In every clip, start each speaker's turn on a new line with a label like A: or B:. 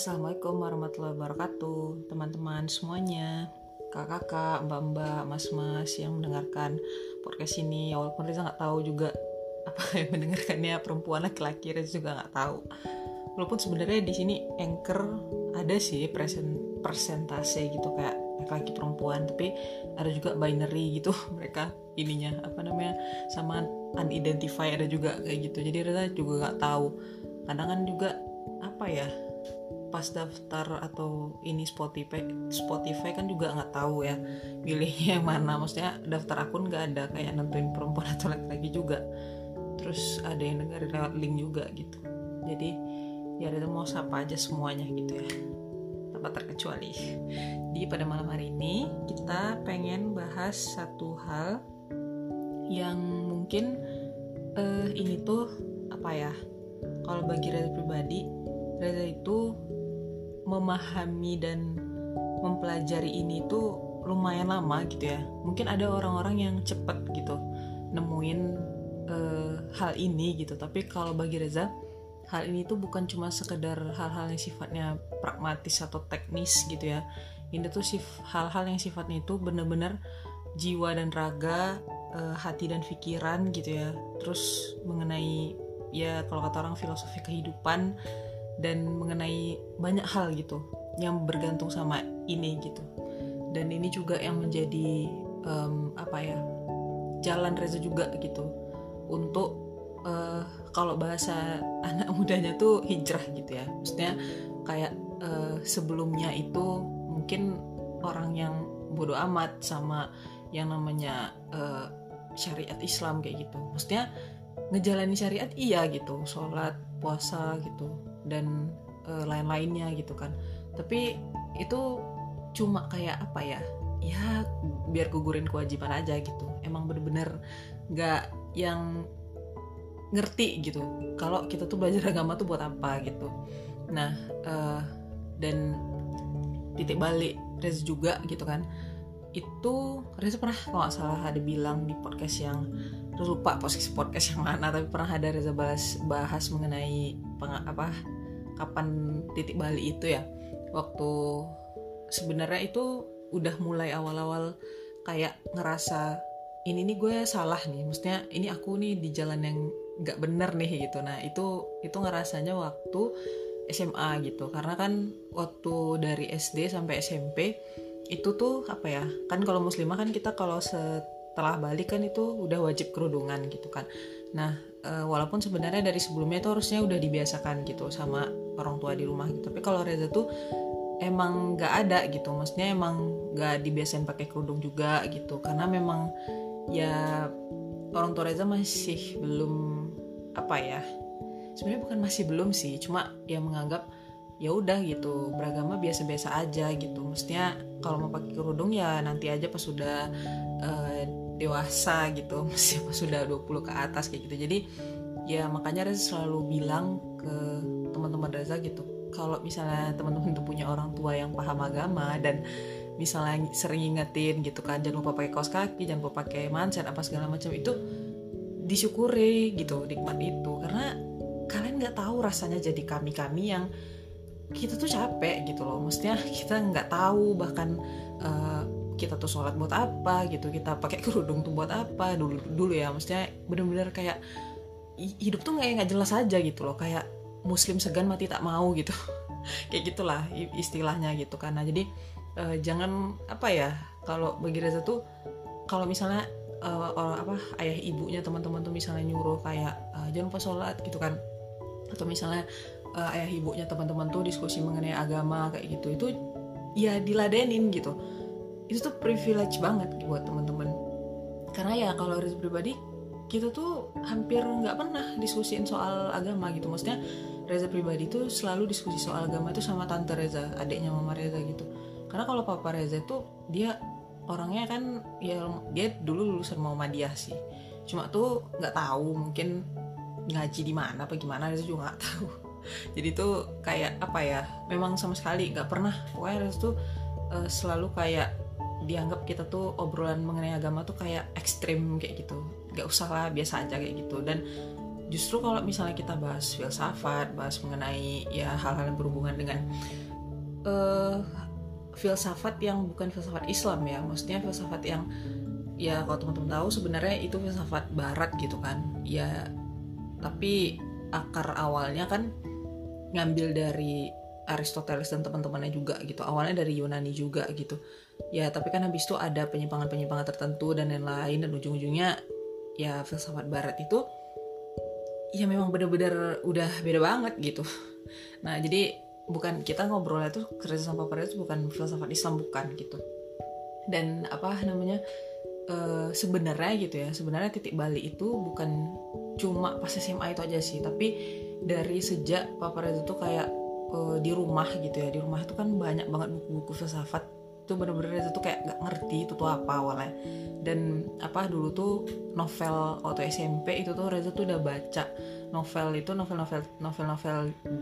A: Assalamualaikum warahmatullahi wabarakatuh Teman-teman semuanya. Kakak-kakak, mbak-mbak, mas-mas yang mendengarkan podcast ini. Walaupun Riza nggak tahu juga apa yang mendengarkannya perempuan laki-laki Riza juga nggak tahu. Walaupun sebenarnya di sini anchor ada sih present, persentase gitu kayak laki-laki perempuan. Tapi ada juga binary gitu mereka ininya apa namanya sama unidentified ada juga kayak gitu. Jadi Riza juga nggak tahu. Kadang kan juga apa ya pas daftar atau ini Spotify Spotify kan juga nggak tahu ya pilihnya mana. Maksudnya daftar akun nggak ada kayak nentuin perempuan atau laki-laki juga. Terus ada yang dengerin lewat link juga gitu. Jadi ya ada mau sapa aja semuanya gitu ya. Tanpa terkecuali. Di pada malam hari ini kita pengen bahas satu hal yang mungkin uh, ini tuh apa ya? Kalau bagi Reza pribadi Reza itu memahami dan mempelajari ini tuh lumayan lama gitu ya. Mungkin ada orang-orang yang cepet gitu nemuin uh, hal ini gitu. Tapi kalau bagi Reza hal ini tuh bukan cuma sekedar hal-hal yang sifatnya pragmatis atau teknis gitu ya. Ini tuh hal-hal yang sifatnya itu bener-bener jiwa dan raga uh, hati dan pikiran gitu ya. Terus mengenai ya kalau kata orang filosofi kehidupan dan mengenai banyak hal gitu yang bergantung sama ini gitu. Dan ini juga yang menjadi um, apa ya jalan Reza juga gitu untuk uh, kalau bahasa anak mudanya tuh hijrah gitu ya. Maksudnya kayak uh, sebelumnya itu mungkin orang yang bodoh amat sama yang namanya uh, syariat Islam kayak gitu. Maksudnya ngejalani syariat iya gitu sholat puasa gitu dan uh, lain-lainnya gitu kan. Tapi itu cuma kayak apa ya ya biar gugurin kewajiban aja gitu. Emang bener-bener nggak yang ngerti gitu kalau kita tuh belajar agama tuh buat apa gitu. Nah uh, dan titik balik Reza juga gitu kan itu Reza pernah kalau nggak salah ada bilang di podcast yang lupa posisi podcast yang mana tapi pernah ada Reza bahas bahas mengenai peng, apa kapan titik balik itu ya. Waktu sebenarnya itu udah mulai awal-awal kayak ngerasa ini nih gue salah nih maksudnya ini aku nih di jalan yang nggak bener nih gitu. Nah itu itu ngerasanya waktu SMA gitu. Karena kan waktu dari SD sampai SMP itu tuh apa ya kan kalau muslimah kan kita kalau setelah balik kan itu udah wajib kerudungan gitu kan. Nah e, walaupun sebenarnya dari sebelumnya itu harusnya udah dibiasakan gitu sama orang tua di rumah gitu. Tapi kalau Reza tuh emang nggak ada gitu. Maksudnya emang nggak dibiasain pakai kerudung juga gitu. Karena memang ya orang tua Reza masih belum apa ya sebenarnya bukan masih belum sih. Cuma ya menganggap ya udah gitu beragama biasa-biasa aja gitu. Mestinya kalau mau pakai kerudung ya nanti aja pas sudah uh, dewasa gitu mesti pas sudah 20 ke atas kayak gitu. Jadi ya makanya Reza selalu bilang ke teman-teman Reza gitu kalau misalnya teman-teman itu punya orang tua yang paham agama dan misalnya sering ingetin gitu kan jangan lupa pakai kaos kaki jangan lupa pakai manset apa segala macam itu disyukuri gitu nikmat itu. Karena kalian nggak tahu rasanya jadi kami kami yang kita tuh capek gitu loh. Maksudnya kita nggak tahu bahkan uh, kita tuh sholat buat apa gitu. Kita pakai kerudung tuh buat apa dulu dulu ya. Maksudnya bener-bener kayak hidup tuh nggak nggak jelas aja gitu loh. Kayak muslim segan mati tak mau gitu. Kayak gitulah istilahnya gitu karena jadi uh, jangan apa ya kalau bagi Reza tuh kalau misalnya uh, orang apa ayah ibunya teman-teman tuh misalnya nyuruh kayak uh, jangan lupa sholat gitu kan. Atau misalnya uh, ayah ibunya teman-teman tuh diskusi mengenai agama kayak gitu. Itu ya diladenin gitu. Itu tuh privilege banget buat teman-teman. Karena ya kalau Reza pribadi kita tuh hampir nggak pernah diskusiin soal agama gitu. Maksudnya Reza pribadi tuh selalu diskusi soal agama itu sama tante Reza adiknya mama Reza gitu. Karena kalau papa Reza tuh dia orangnya kan ya dia dulu lulusan Muhammadiyah sih. Cuma tuh nggak tahu mungkin ngaji di mana apa gimana Reza juga nggak tahu jadi tuh kayak apa ya memang sama sekali nggak pernah. Pokoknya tuh uh, selalu kayak dianggap kita tuh obrolan mengenai agama tuh kayak ekstrim kayak gitu. Nggak usah lah biasa aja kayak gitu. Dan justru kalau misalnya kita bahas filsafat bahas mengenai ya hal-hal yang berhubungan dengan uh, filsafat yang bukan filsafat Islam ya. Maksudnya filsafat yang ya kalau teman-teman tahu sebenarnya itu filsafat Barat gitu kan. Ya tapi akar awalnya kan ngambil dari Aristoteles dan teman-temannya juga gitu. Awalnya dari Yunani juga gitu. Ya tapi kan habis itu ada penyimpangan-penyimpangan tertentu dan lain-lain dan ujung-ujungnya ya filsafat barat itu ya memang bener-bener udah beda banget gitu. Nah jadi bukan kita ngobrolnya tuh kerja sama Papa itu bukan filsafat Islam bukan gitu. Dan apa namanya uh, sebenarnya gitu ya sebenarnya titik balik itu bukan cuma pas SMA itu aja sih tapi dari sejak Papa itu tuh kayak uh, di rumah gitu ya. Di rumah itu kan banyak banget buku-buku filsafat. Itu bener-bener itu tuh kayak gak ngerti itu tuh apa awalnya. Dan apa dulu tuh novel waktu SMP itu tuh Reza tuh udah baca novel itu novel-novel novel-novel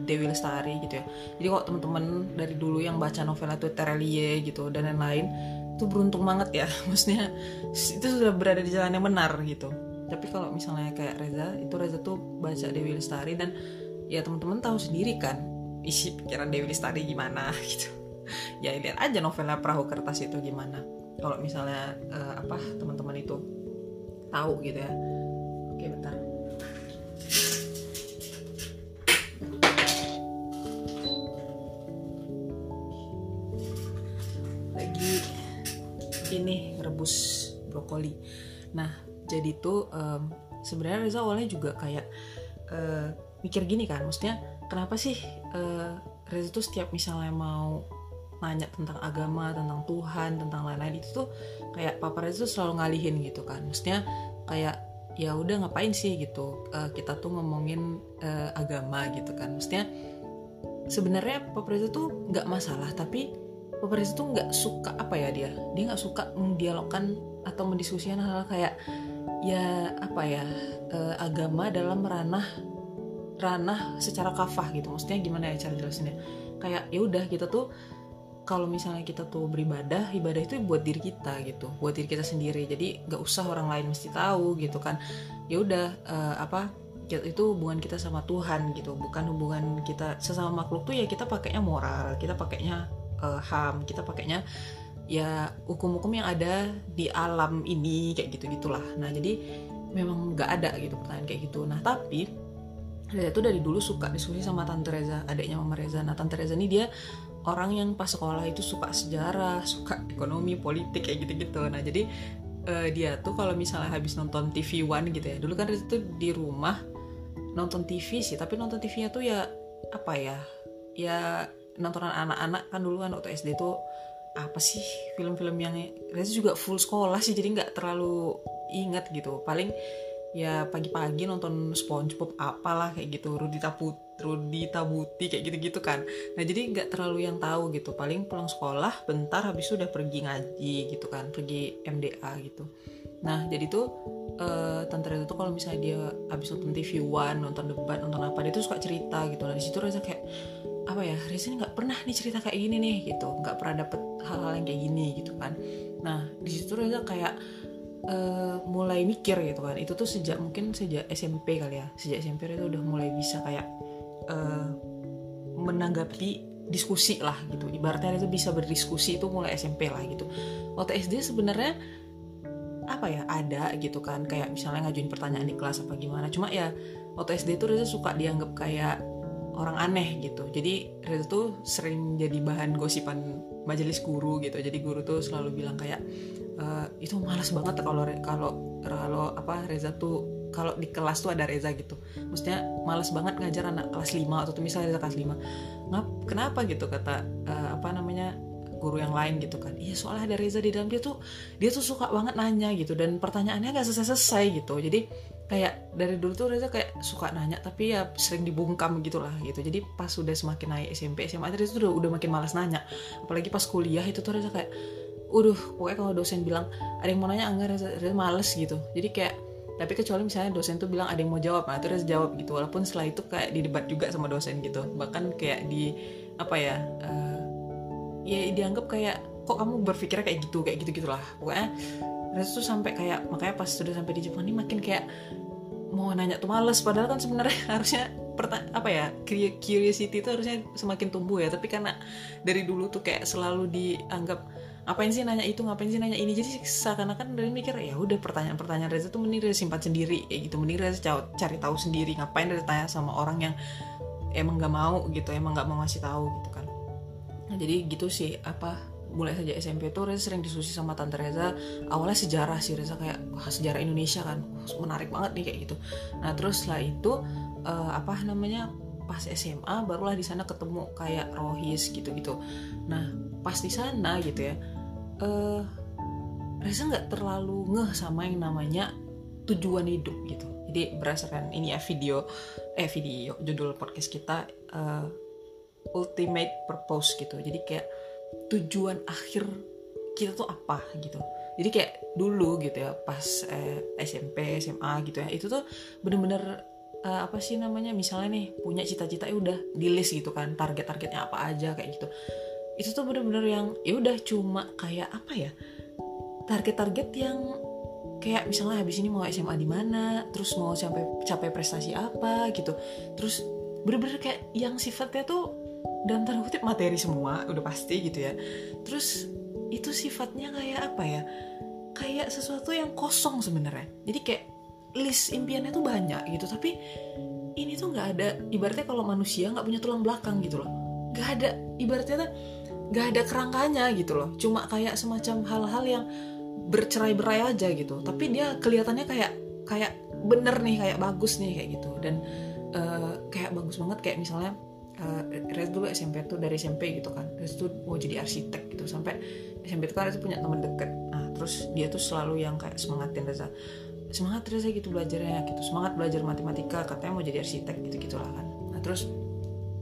A: Dewi Lestari gitu ya. Jadi kok temen-temen dari dulu yang baca novel itu Terelie gitu dan lain-lain itu beruntung banget ya. Maksudnya itu sudah berada di jalan yang benar gitu tapi kalau misalnya kayak Reza itu Reza tuh baca Dewi Lestari dan ya teman-teman tahu sendiri kan isi pikiran Dewi Lestari gimana gitu. Ya lihat aja novelnya perahu kertas itu gimana. Kalau misalnya uh, apa teman-teman itu tahu gitu ya. Oke bentar. Lagi ini rebus brokoli. Nah jadi tuh um, sebenarnya Reza awalnya juga kayak uh, mikir gini kan maksudnya kenapa sih uh, Reza tuh setiap misalnya mau nanya tentang agama, tentang Tuhan, tentang lain-lain itu tuh kayak Papa Reza tuh selalu ngalihin gitu kan. Maksudnya kayak ya udah ngapain sih gitu uh, kita tuh ngomongin uh, agama gitu kan. Maksudnya sebenarnya Papa Reza tuh nggak masalah tapi Papa Reza tuh nggak suka apa ya dia dia nggak suka mendialogkan atau mendiskusikan hal, -hal kayak ya apa ya uh, agama dalam ranah ranah secara kafah gitu. Maksudnya gimana ya cara jelasinnya? Kayak ya udah kita tuh kalau misalnya kita tuh beribadah ibadah itu buat diri kita gitu buat diri kita sendiri. Jadi nggak usah orang lain mesti tahu gitu kan. Ya udah uh, apa itu hubungan kita sama Tuhan gitu. Bukan hubungan kita sesama makhluk tuh ya kita pakainya moral kita pakainya uh, ham kita pakainya ya hukum-hukum yang ada di alam ini kayak gitu gitulah nah jadi memang nggak ada gitu pertanyaan kayak gitu nah tapi Reza tuh dari dulu suka diskusi sama Tante Reza, adiknya Mama Reza. Nah, Tante Reza ini dia orang yang pas sekolah itu suka sejarah, suka ekonomi, politik kayak gitu-gitu. Nah, jadi uh, dia tuh kalau misalnya habis nonton TV One gitu ya. Dulu kan Reza tuh di rumah nonton TV sih, tapi nonton TV-nya tuh ya apa ya? Ya nontonan anak-anak kan dulu kan waktu SD tuh apa sih film-film yang Reza juga full sekolah sih, jadi nggak terlalu ingat gitu. Paling ya pagi-pagi nonton SpongeBob apalah kayak gitu Rudi Taput Rudi Tabuti kayak gitu-gitu kan. Nah jadi nggak terlalu yang tahu gitu. Paling pulang sekolah bentar habis itu udah pergi ngaji gitu kan pergi MDA gitu. Nah jadi tuh uh, tante Reza tuh kalau misalnya dia habis nonton TV One nonton debat nonton apa dia tuh suka cerita gitu. Nah di situ Reza kayak apa ya Reza nggak pernah nih cerita kayak gini nih gitu. Nggak pernah dapet hal-hal yang kayak gini gitu kan. Nah di situ Reza kayak uh, mulai mikir gitu kan. Itu tuh sejak mungkin sejak SMP kali ya. Sejak SMP itu udah mulai bisa kayak uh, menanggapi diskusi lah gitu. Ibaratnya itu bisa berdiskusi itu mulai SMP lah gitu. Waktu SD sebenarnya apa ya ada gitu kan. Kayak misalnya ngajuin pertanyaan di kelas apa gimana. Cuma ya waktu SD tuh Reza suka dianggap kayak orang aneh gitu. Jadi Reza tuh sering jadi bahan gosipan majelis guru gitu. Jadi guru tuh selalu bilang kayak uh, itu malas banget kalau kalau kalau apa Reza tuh kalau di kelas tuh ada Reza gitu. Maksudnya malas banget ngajar anak kelas 5 atau tuh misalnya Reza kelas 5 Ngap, kenapa gitu? kata uh, apa namanya guru yang lain gitu kan. Iya soalnya ada Reza di dalam dia tuh dia tuh suka banget nanya gitu dan pertanyaannya gak selesai-selesai gitu. Jadi kayak dari dulu tuh Reza kayak suka nanya tapi ya sering dibungkam gitu lah gitu. Jadi pas udah semakin naik SMP SMA Reza tuh udah, udah makin malas nanya. Apalagi pas kuliah itu tuh Reza kayak udah pokoknya kalau dosen bilang ada yang mau nanya enggak Reza, Reza males gitu. Jadi kayak tapi kecuali misalnya dosen tuh bilang ada yang mau jawab nah terus jawab gitu. Walaupun setelah itu kayak di debat juga sama dosen gitu. Bahkan kayak di apa ya uh, ya dianggap kayak kok kamu berpikir kayak gitu kayak gitu gitulah pokoknya Reza tuh sampai kayak makanya pas sudah sampai di Jepang ini makin kayak mau nanya tuh males. Padahal kan sebenarnya harusnya apa ya curiosity itu harusnya semakin tumbuh ya. Tapi karena dari dulu tuh kayak selalu dianggap ngapain sih nanya itu ngapain sih nanya ini? Jadi seakan-akan dari mikir ya udah pertanyaan-pertanyaan Reza tuh mending Reza simpan sendiri ya gitu. Mending Reza cari tahu sendiri ngapain Reza tanya sama orang yang emang nggak mau gitu emang nggak mau ngasih tahu gitu kan nah jadi gitu sih apa mulai saja SMP tuh Reza sering diskusi sama tante Reza. Awalnya sejarah sih Reza kayak wah sejarah Indonesia kan menarik banget nih kayak gitu. Nah terus setelah itu uh, apa namanya pas SMA barulah di sana ketemu kayak Rohis gitu-gitu. Nah pas di sana gitu ya uh, Reza nggak terlalu ngeh sama yang namanya tujuan hidup gitu. Jadi berdasarkan ini ya video eh video judul podcast kita uh, ultimate purpose gitu. Jadi kayak tujuan akhir kita tuh apa gitu. Jadi kayak dulu gitu ya pas eh, SMP SMA gitu ya itu tuh bener-bener uh, apa sih namanya misalnya nih punya cita-cita ya udah di list gitu kan target-targetnya apa aja kayak gitu. Itu tuh bener-bener yang ya udah cuma kayak apa ya target-target yang kayak misalnya habis ini mau SMA di mana terus mau sampai capai prestasi apa gitu. Terus bener-bener kayak yang sifatnya tuh dalam tanda kutip materi semua udah pasti gitu ya. Terus itu sifatnya kayak apa ya? Kayak sesuatu yang kosong sebenarnya. Jadi kayak list impiannya tuh banyak gitu tapi ini tuh nggak ada ibaratnya kalau manusia nggak punya tulang belakang gitu loh. Nggak ada ibaratnya tuh nggak ada kerangkanya gitu loh. Cuma kayak semacam hal-hal yang bercerai-berai aja gitu. Tapi dia kelihatannya kayak kayak bener nih kayak bagus nih kayak gitu. Dan uh, kayak bagus banget kayak misalnya uh, dulu SMP tuh dari SMP gitu kan. Rez tuh mau jadi arsitek gitu. Sampai SMP tuh kan Reza punya teman deket. Nah terus dia tuh selalu yang kayak semangatin Reza. Semangat Reza gitu belajarnya gitu. Semangat belajar matematika. Katanya mau jadi arsitek gitu gitulah kan. Nah terus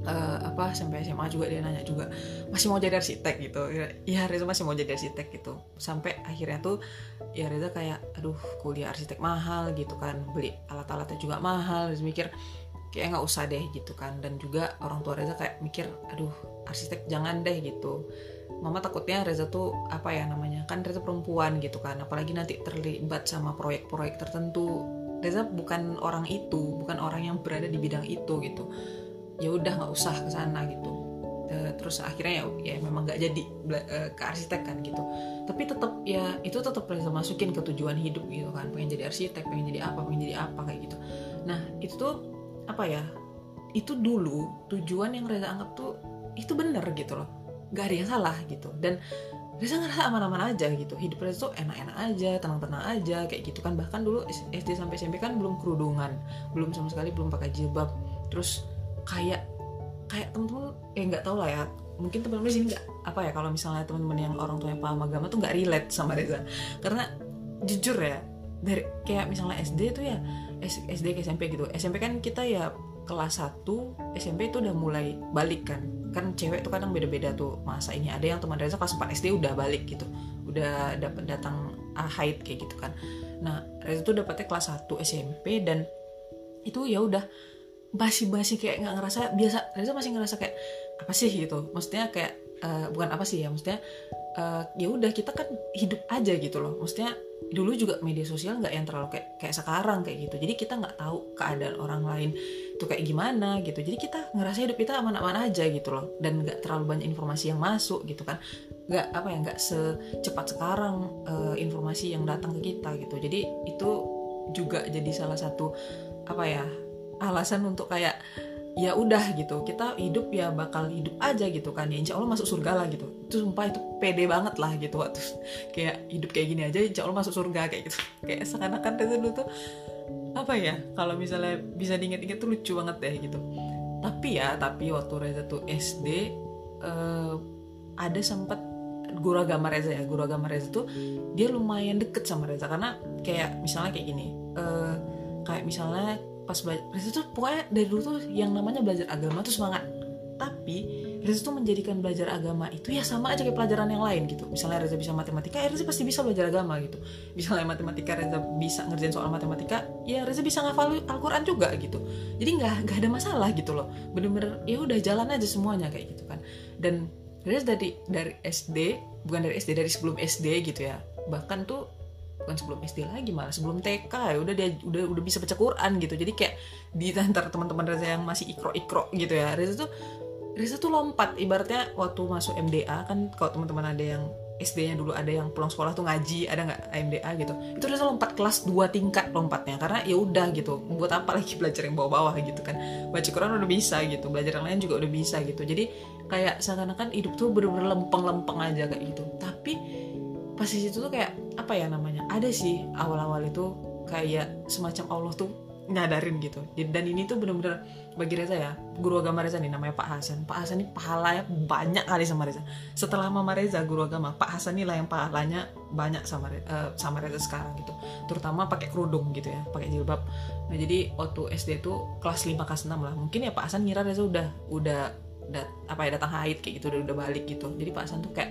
A: uh, apa sampai SMA juga dia nanya juga masih mau jadi arsitek? gitu. Ya Reza masih mau jadi arsitek gitu. Sampai akhirnya tuh ya Reza kayak aduh kuliah arsitek mahal gitu kan. Beli alat-alatnya juga mahal. Terus mikir kayak nggak usah deh gitu kan. Dan juga orang tua Reza kayak mikir aduh arsitek jangan deh gitu. Mama takutnya Reza tuh apa ya namanya kan Reza perempuan gitu kan. Apalagi nanti terlibat sama proyek-proyek tertentu. Reza bukan orang itu bukan orang yang berada di bidang itu gitu. Ya udah nggak usah ke sana gitu. Terus akhirnya ya, ya memang nggak jadi eh, ke arsitek kan gitu. Tapi tetap ya itu tetap Reza masukin ke tujuan hidup gitu kan. Pengen jadi arsitek pengen jadi apa pengen jadi apa kayak gitu. Nah itu tuh apa ya itu dulu tujuan yang Reza anggap tuh itu bener gitu loh. Gak ada yang salah gitu. Dan Reza ngerasa aman-aman aja gitu. Hidup Reza tuh enak-enak aja tenang-tenang aja kayak gitu kan. Bahkan dulu SD sampai SMP kan belum kerudungan. Belum sama sekali belum pakai jilbab. Terus kayak kayak temen-temen eh nggak tau lah ya. Mungkin temen-temen sini nggak apa ya kalau misalnya temen-temen yang orang tuanya paham agama tuh nggak relate sama Reza. Karena jujur ya dari kayak misalnya SD tuh ya SD ke SMP gitu. SMP kan kita ya kelas 1 SMP itu udah mulai balik kan. Kan cewek tuh kadang beda-beda tuh masa ini. Ada yang teman Reza kelas 4 SD udah balik gitu. Udah dapat datang haid kayak gitu kan. Nah Reza tuh dapetnya kelas 1 SMP dan itu ya udah basi-basi kayak nggak ngerasa biasa. Reza masih ngerasa kayak apa sih gitu? Maksudnya kayak uh, bukan apa sih ya? Maksudnya uh, ya udah kita kan hidup aja gitu loh. Maksudnya dulu juga media sosial nggak yang terlalu kayak kayak sekarang kayak gitu. Jadi kita nggak tahu keadaan orang lain itu kayak gimana gitu. Jadi kita ngerasa hidup kita aman-aman aja gitu loh. Dan nggak terlalu banyak informasi yang masuk gitu kan. Nggak apa ya nggak secepat sekarang uh, informasi yang datang ke kita gitu. Jadi itu juga jadi salah satu apa ya alasan untuk kayak ya udah gitu. Kita hidup ya bakal hidup aja gitu kan. Ya insya Allah masuk surga lah gitu. Itu sumpah itu pede banget lah gitu. Waktu kayak hidup kayak gini aja insya Allah masuk surga kayak gitu. Kayak seakan-akan itu dulu tuh apa ya kalau misalnya bisa diinget-inget tuh lucu banget deh gitu. Tapi ya tapi waktu Reza tuh SD uh, ada sempat guru agama Reza ya. Guru agama Reza tuh dia lumayan deket sama Reza. Karena kayak misalnya kayak gini uh, kayak misalnya pas belajar Reza tuh pokoknya dari dulu tuh yang namanya belajar agama tuh semangat. Tapi Reza tuh menjadikan belajar agama itu ya sama aja kayak pelajaran yang lain gitu. Misalnya Reza bisa matematika ya Reza pasti bisa belajar agama gitu. Misalnya matematika Reza bisa ngerjain soal matematika ya Reza bisa ngafal Al-Quran juga gitu. Jadi nggak nggak ada masalah gitu loh. Bener-bener ya udah jalan aja semuanya kayak gitu kan. Dan Reza dari dari SD bukan dari SD dari sebelum SD gitu ya. Bahkan tuh bukan sebelum SD lagi malah sebelum TK ya udah dia udah udah bisa baca Quran gitu. Jadi kayak di antara teman-teman Reza yang masih ikro ikro gitu ya Reza tuh Reza tuh lompat. Ibaratnya waktu masuk MDA kan kalau teman-teman ada yang SD-nya dulu ada yang pulang sekolah tuh ngaji ada nggak MDA gitu itu Reza lompat kelas 2 tingkat lompatnya. Karena ya udah gitu buat apa lagi belajar yang bawah-bawah gitu kan. Baca Quran udah bisa gitu belajar yang lain juga udah bisa gitu. Jadi kayak seakan-akan hidup tuh bener-bener lempeng-lempeng aja kayak gitu. Tapi pas di situ tuh kayak apa ya namanya ada sih awal-awal itu kayak semacam Allah tuh nyadarin gitu. Dan ini tuh bener-bener bagi Reza ya guru agama Reza nih namanya Pak Hasan. Pak Hasan ini pahalanya banyak kali sama Reza. Setelah Mama Reza guru agama Pak Hasan ini lah yang pahalanya banyak sama uh, sama Reza sekarang gitu. Terutama pakai kerudung gitu ya pakai jilbab. Nah jadi waktu SD tuh kelas 5 kelas 6 lah. Mungkin ya Pak Hasan ngira Reza udah udah dat, apa ya datang haid kayak gitu udah udah balik gitu. Jadi Pak Hasan tuh kayak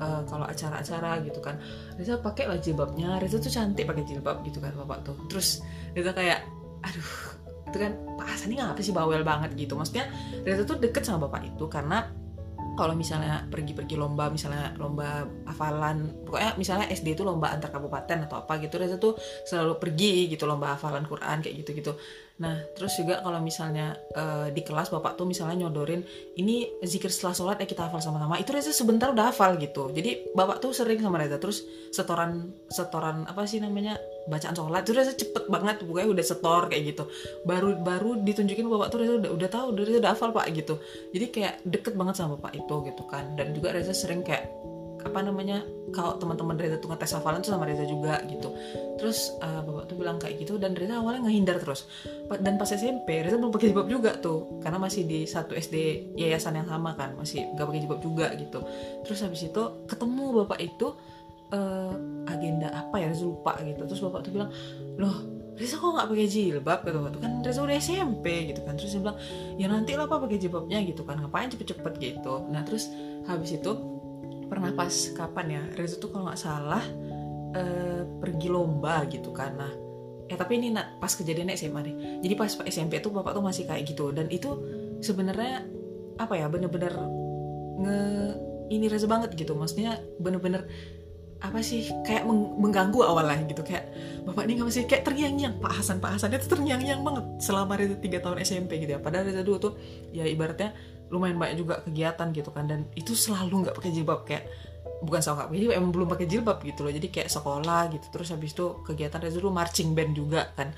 A: uh, kalau acara-acara gitu kan. Reza pakai lah jilbabnya Reza tuh cantik pakai jilbab gitu kan bapak tuh. Terus Reza kayak aduh itu kan. Pak Hasan ini ngapa sih bawel banget? gitu. Maksudnya Reza tuh deket sama bapak itu karena kalau misalnya pergi-pergi lomba misalnya lomba hafalan pokoknya misalnya SD itu lomba antar kabupaten atau apa gitu Reza tuh selalu pergi gitu lomba hafalan Quran kayak gitu-gitu. Nah terus juga kalau misalnya uh, di kelas bapak tuh misalnya nyodorin ini zikir setelah sholat ya kita hafal sama-sama. Itu Reza sebentar udah hafal gitu. Jadi bapak tuh sering sama Reza. Terus setoran setoran apa sih namanya bacaan sholat itu Reza cepet banget pokoknya udah setor kayak gitu. Baru baru ditunjukin bapak tuh udah udah tahu udah udah hafal pak gitu. Jadi kayak deket banget sama bapak itu gitu kan. Dan juga Reza sering kayak apa namanya kalau teman-teman Reza tuh ngetes hafalan tuh sama Reza juga gitu. Terus uh, bapak tuh bilang kayak gitu dan Reza awalnya ngehindar terus. Dan pas SMP Reza belum pakai jilbab juga tuh karena masih di satu SD yayasan yang sama kan masih gak pakai jilbab juga gitu. Terus habis itu ketemu bapak itu uh, agenda apa ya? Reza lupa gitu. Terus bapak tuh bilang loh Reza kok nggak pakai jilbab? Gitu waktu kan Reza udah SMP gitu kan. Terus dia bilang ya nanti lah pak pakai jilbabnya gitu kan. Ngapain cepet-cepet? gitu. Nah terus habis itu pernah pas kapan ya Reza tuh kalau nggak salah uh, pergi lomba gitu karena ya tapi ini nak pas kejadiannya SMA nih. Jadi pas SMP tuh bapak tuh masih kayak gitu. Dan itu sebenarnya apa ya bener-bener nge ini Reza banget gitu. Maksudnya bener-bener apa sih kayak mengganggu awalnya gitu. Kayak bapak ini nggak masih kayak terngiang-ngiang. Pak Hasan Pak Hasan itu terngiang-ngiang banget selama Reza tiga tahun SMP gitu ya. Padahal Reza dulu tuh ya ibaratnya lumayan banyak juga kegiatan gitu kan. Dan itu selalu nggak pakai jilbab. Kayak bukan soal nggak emang belum pakai jilbab gitu loh. Jadi kayak sekolah gitu terus habis itu kegiatan Reza dulu marching band juga kan.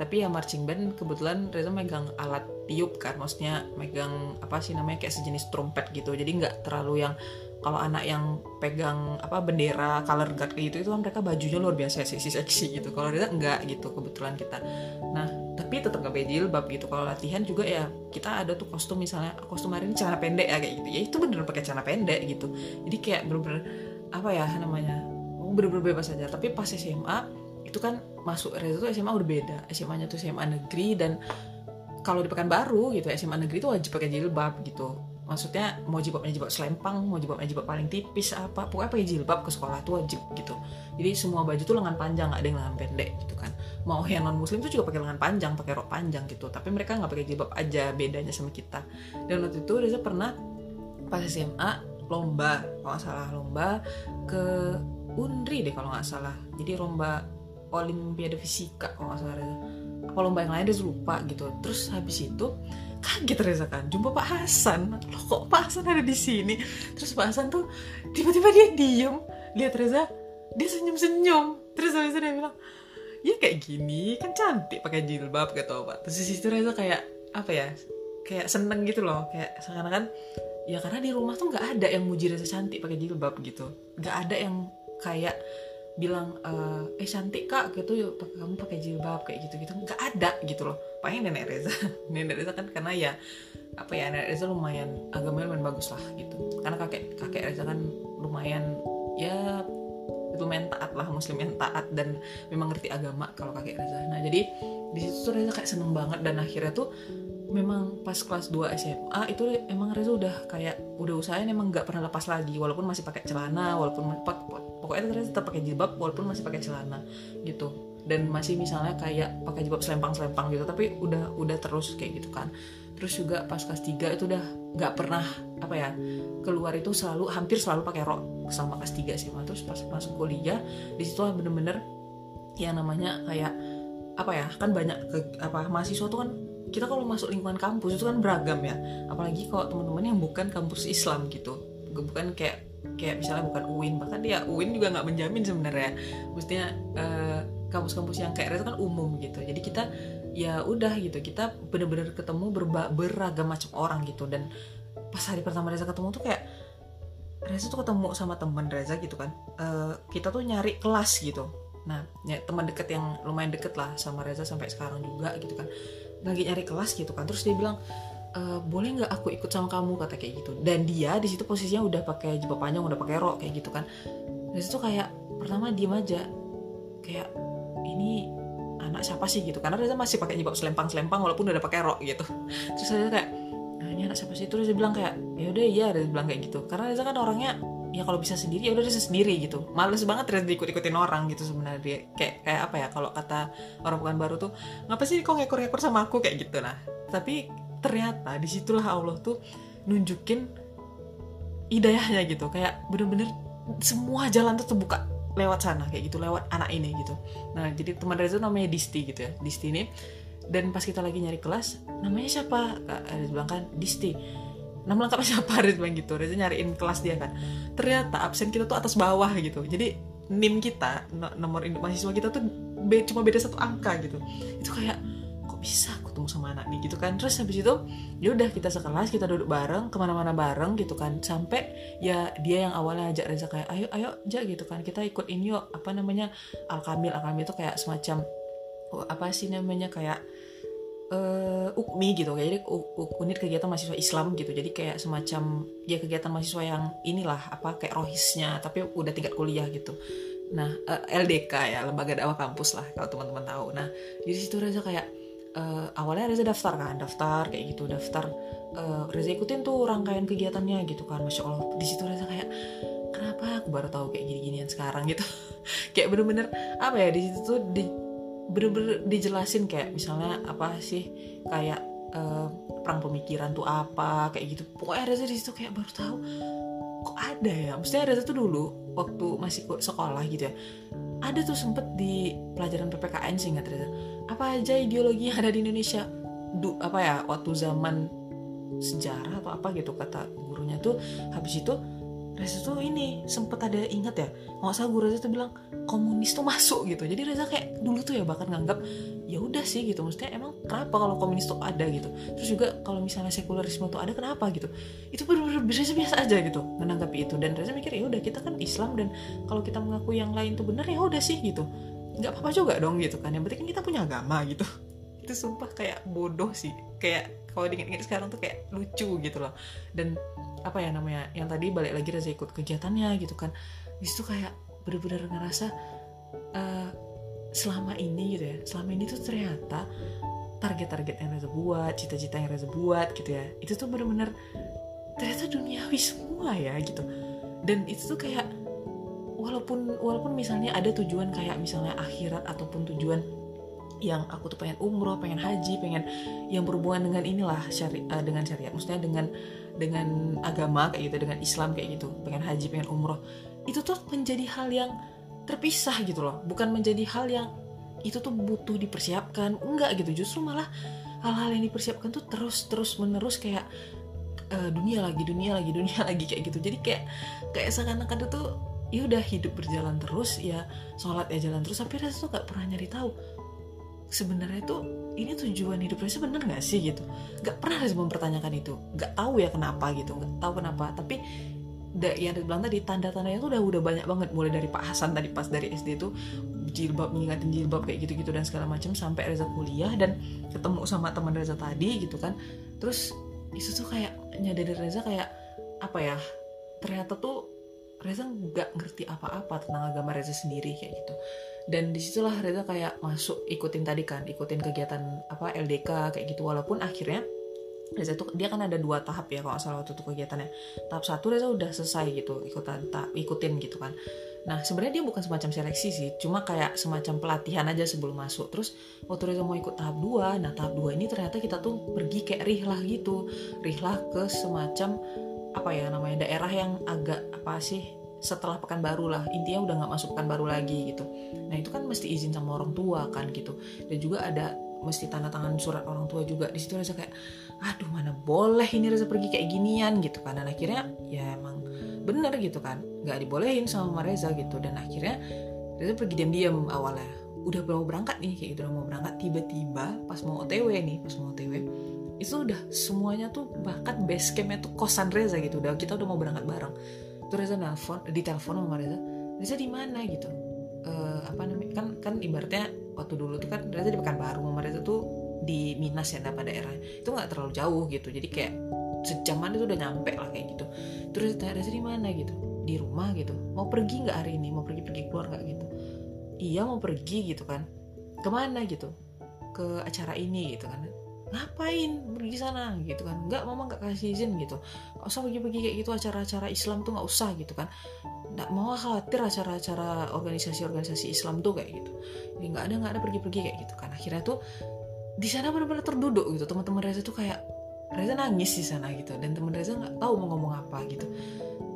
A: Tapi ya marching band kebetulan Reza megang alat tiup kan. Maksudnya megang apa sih namanya kayak sejenis trompet gitu. Jadi nggak terlalu yang kalau anak yang pegang apa bendera color guard kayak gitu itu kan mereka bajunya luar biasa seksi seksi gitu. Kalau Reza enggak gitu kebetulan kita. Nah tapi tetap gak pakai jilbab gitu. Kalau latihan juga ya kita ada tuh kostum misalnya kostum hari ini celana pendek ya kayak gitu. Ya itu bener pakai celana pendek gitu. Jadi kayak bener-bener apa ya namanya bener-bener bebas aja. Tapi pas SMA itu kan masuk Reza tuh SMA udah beda. SMA nya tuh SMA negeri dan kalau di Pekanbaru gitu SMA negeri tuh wajib pakai jilbab gitu maksudnya mau jilbabnya jilbab selempang mau jilbabnya jilbab paling tipis apa pokoknya pakai jilbab ke sekolah tuh wajib gitu. Jadi semua baju tuh lengan panjang nggak ada yang lengan pendek gitu kan. Mau yang non muslim tuh juga pakai lengan panjang pakai rok panjang gitu. Tapi mereka nggak pakai jilbab aja bedanya sama kita. Dan waktu itu Reza pernah pas SMA lomba kalau nggak salah lomba ke Unri deh kalau nggak salah. Jadi lomba Olimpiade Fisika kalau nggak salah Reza. Apa lomba yang lain Reza lupa gitu. Terus habis itu kaget Reza kan jumpa Pak Hasan. Loh kok Pak Hasan ada di sini? Terus Pak Hasan tuh tiba-tiba dia diem. Lihat Reza dia senyum-senyum. Terus itu dia bilang ya kayak gini kan cantik pakai jilbab gitu Pak. Terus di situ Reza kayak apa ya kayak seneng gitu loh. Kayak sekarang kan ya karena di rumah tuh nggak ada yang muji Reza cantik pakai jilbab gitu. Nggak ada yang kayak bilang eh cantik kak gitu kamu pakai jilbab kayak gitu gitu nggak ada gitu loh. Paling nenek Reza. Nenek Reza kan karena ya apa ya nenek Reza lumayan agamanya lumayan bagus lah gitu. Karena kakek kakek Reza kan lumayan ya lumayan taat lah muslim yang taat dan memang ngerti agama kalau kakek Reza. Nah jadi di situ tuh Reza kayak seneng banget dan akhirnya tuh memang pas kelas 2 SMA itu emang Reza udah kayak udah usahain emang nggak pernah lepas lagi. Walaupun masih pakai celana walaupun pokoknya Reza tetap pakai jilbab walaupun masih pakai celana gitu. Dan masih misalnya kayak pakai jilbab selempang selempang gitu tapi udah udah terus kayak gitu kan. Terus juga pas kelas 3 itu udah nggak pernah apa ya keluar itu selalu hampir selalu pakai rok sama kelas 3 sih terus pas masuk kuliah di situ bener-bener yang namanya kayak apa ya kan banyak ke, apa mahasiswa tuh kan kita kalau masuk lingkungan kampus itu kan beragam ya. Apalagi kalau teman-teman yang bukan kampus Islam gitu. Bukan kayak kayak misalnya bukan UIN. Bahkan dia UIN juga nggak menjamin sebenarnya. Mestinya uh, kampus-kampus yang kayak itu kan umum gitu. Jadi kita ya udah gitu. Kita bener-bener ketemu berba, beragam macam orang gitu. Dan pas hari pertama Reza ketemu tuh kayak Reza tuh ketemu sama teman Reza gitu kan. Uh, kita tuh nyari kelas gitu. Nah ya, teman deket yang lumayan deket lah sama Reza sampai sekarang juga gitu kan lagi nyari kelas gitu kan. Terus dia bilang e, boleh nggak aku ikut sama kamu? Kata kayak gitu. Dan dia di situ posisinya udah pakai jubah panjang udah pakai rok kayak gitu kan. Dari situ kayak pertama diem aja. Kayak ini anak siapa sih? Gitu. Karena Reza masih pakai jilbab selempang selempang walaupun udah pakai rok gitu. Terus saya kayak nah ini anak siapa sih? Terus dia bilang kayak ya udah iya Reza bilang kayak gitu. Karena Reza kan orangnya ya kalau bisa sendiri ya udah bisa sendiri gitu. Males banget terus diikut-ikutin orang gitu sebenarnya. Kayak kayak apa ya kalau kata orang bukan baru tuh ngapa sih kok ngekor-ngekor sama aku? Kayak gitu nah tapi ternyata di situlah Allah tuh nunjukin hidayahnya gitu. Kayak bener-bener semua jalan tuh terbuka lewat sana kayak gitu lewat anak ini gitu. Nah jadi teman Reza namanya Disti gitu ya Disti ini. Dan pas kita lagi nyari kelas namanya siapa? Kak Reza bilang kan Disti nama lengkapnya siapa? Reza bilang gitu. Reza nyariin kelas dia kan. Ternyata absen kita tuh atas bawah gitu. Jadi nim kita nomor induk mahasiswa kita tuh be, cuma beda satu angka gitu. Itu kayak kok bisa ketemu sama anak nih gitu kan? Terus habis itu ya udah kita sekelas kita duduk bareng ke mana-mana bareng gitu kan. Sampai ya dia yang awalnya ajak Reza kayak ayo ayo aja gitu kan. Kita ikut ini yuk. Apa namanya Al Kamil itu kayak semacam oh, apa sih namanya kayak uh, UKMI gitu kayak jadi unit kegiatan mahasiswa Islam gitu. Jadi kayak semacam ya kegiatan mahasiswa yang inilah apa kayak rohisnya tapi udah tingkat kuliah gitu. Nah uh, eh, LDK ya lembaga dakwah kampus lah kalau teman-teman tahu. Nah di situ Reza kayak uh, awalnya Reza daftar kan daftar kayak gitu daftar. Uh, Reza ikutin tuh rangkaian kegiatannya gitu kan masya Allah. Di situ Reza kayak kenapa? Aku baru tahu kayak gini-ginian sekarang gitu. Kayak bener-bener apa ya di situ tuh di bener-bener dijelasin kayak misalnya apa sih kayak uh, perang pemikiran tuh apa kayak gitu. Pokoknya Reza di situ kayak baru tahu kok ada ya. Maksudnya Reza tuh dulu waktu masih sekolah gitu ya. Ada tuh sempet di pelajaran PPKN sih nggak Reza. Apa aja ideologi yang ada di Indonesia? Du, apa ya waktu zaman sejarah atau apa gitu kata gurunya tuh. Habis itu Reza tuh ini sempet ada ingat ya nggak usah guru Reza tuh bilang komunis tuh masuk gitu. Jadi Reza kayak dulu tuh ya bahkan nganggap ya udah sih gitu. Maksudnya emang kenapa kalau komunis tuh ada gitu. Terus juga kalau misalnya sekularisme tuh ada kenapa gitu. Itu bener-bener biasa biasa aja gitu menanggapi itu. Dan Reza mikir ya udah kita kan Islam dan kalau kita mengaku yang lain tuh bener ya udah sih gitu. Nggak apa-apa juga dong gitu kan. Yang penting kita punya agama gitu. Itu sumpah kayak bodoh sih. Kayak kalau diingat-ingat sekarang tuh kayak lucu gitu loh. Dan apa ya namanya yang tadi balik lagi Reza ikut kegiatannya gitu kan. Di situ kayak bener-bener ngerasa uh, selama ini gitu ya selama ini tuh ternyata target-target yang Reza buat cita-cita yang Reza buat gitu ya itu tuh bener-bener ternyata duniawi semua ya gitu. Dan itu tuh kayak walaupun walaupun misalnya ada tujuan kayak misalnya akhirat ataupun tujuan yang aku tuh pengen umroh, pengen haji, pengen yang berhubungan dengan inilah syari uh, dengan syariat, maksudnya dengan dengan agama kayak gitu dengan Islam kayak gitu pengen haji pengen umroh itu tuh menjadi hal yang terpisah gitu loh. Bukan menjadi hal yang itu tuh butuh dipersiapkan enggak gitu. Justru malah hal-hal yang dipersiapkan tuh terus terus menerus kayak uh, dunia lagi dunia lagi dunia lagi kayak gitu. Jadi kayak kayak seakan-akan itu ya udah hidup berjalan terus ya sholat ya jalan terus tapi rasa tuh gak pernah nyari tahu sebenarnya tuh ini tujuan hidup Reza bener gak sih gitu? Gak pernah Reza mempertanyakan itu. Gak tahu ya kenapa gitu gak tahu kenapa. Tapi da, yang bilang tadi tanda-tandanya tuh udah udah banyak banget. Mulai dari Pak Hasan tadi pas dari SD tuh jilbab mengingatin jilbab kayak gitu-gitu dan segala macam sampai Reza kuliah dan ketemu sama teman Reza tadi gitu kan. Terus itu tuh kayak nyadar Reza kayak apa ya ternyata tuh Reza nggak ngerti apa-apa tentang agama Reza sendiri kayak gitu dan di situlah Reza kayak masuk ikutin tadi kan ikutin kegiatan apa LDK kayak gitu. Walaupun akhirnya Reza tuh dia kan ada dua tahap ya kalau salah waktu itu kegiatannya. Tahap satu Reza udah selesai gitu ikutan ta, ikutin gitu kan. Nah sebenarnya dia bukan semacam seleksi sih cuma kayak semacam pelatihan aja sebelum masuk. Terus waktu Reza mau ikut tahap 2 nah tahap 2 ini ternyata kita tuh pergi kayak rihlah gitu. Rihlah ke semacam apa ya namanya daerah yang agak apa sih setelah pekan baru lah. Intinya udah nggak masuk pekan baru lagi gitu. Nah itu kan mesti izin sama orang tua kan gitu. Dan juga ada mesti tanda tangan surat orang tua juga. Di situ Reza kayak aduh mana boleh ini Reza pergi kayak ginian gitu kan. Dan akhirnya ya emang bener gitu kan. Nggak dibolehin sama Reza gitu. Dan akhirnya Reza pergi diam-diam awalnya. Udah mau berangkat nih kayak gitu udah mau berangkat. Tiba-tiba pas mau OTW nih pas mau OTW itu udah semuanya tuh bahkan base campnya tuh kosan Reza gitu. Udah kita udah mau berangkat bareng tuh Reza nelfon di telepon sama Reza Reza di mana? Gitu. Uh, apa namanya kan kan ibaratnya waktu dulu tuh kan Reza di Pekanbaru sama Reza tuh di Minas ya apa daerah itu nggak terlalu jauh gitu jadi kayak sejaman itu udah nyampe lah kayak gitu. Terus tanya Reza di mana? Gitu. Di rumah gitu. Mau pergi nggak hari ini? Mau pergi pergi keluar nggak? Gitu. Iya mau pergi gitu kan. Ke mana? Gitu. Ke acara ini gitu kan ngapain pergi sana? Gitu kan. Nggak mama nggak kasih izin gitu. Nggak usah pergi-pergi kayak gitu acara-acara Islam tuh nggak usah gitu kan. Nggak mau khawatir acara-acara organisasi-organisasi Islam tuh kayak gitu. Jadi nggak ada nggak ada pergi-pergi kayak gitu kan. Akhirnya tuh di sana benar-benar terduduk gitu. Teman-teman Reza tuh kayak Reza nangis di sana gitu. Dan teman Reza nggak tahu mau ngomong apa gitu.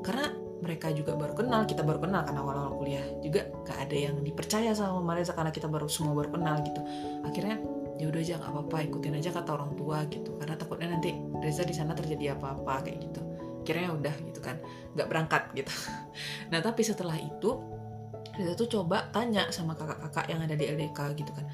A: Karena mereka juga baru kenal kita baru kenal kan awal-awal kuliah. Juga gak ada yang dipercaya sama Reza karena kita baru semua baru kenal gitu. Akhirnya ya udah aja nggak apa-apa ikutin aja kata orang tua gitu. Karena takutnya nanti Reza di sana terjadi apa-apa kayak gitu. Kiranya udah gitu kan nggak berangkat gitu. Nah tapi setelah itu Reza tuh coba tanya sama kakak-kakak yang ada di LDK gitu kan.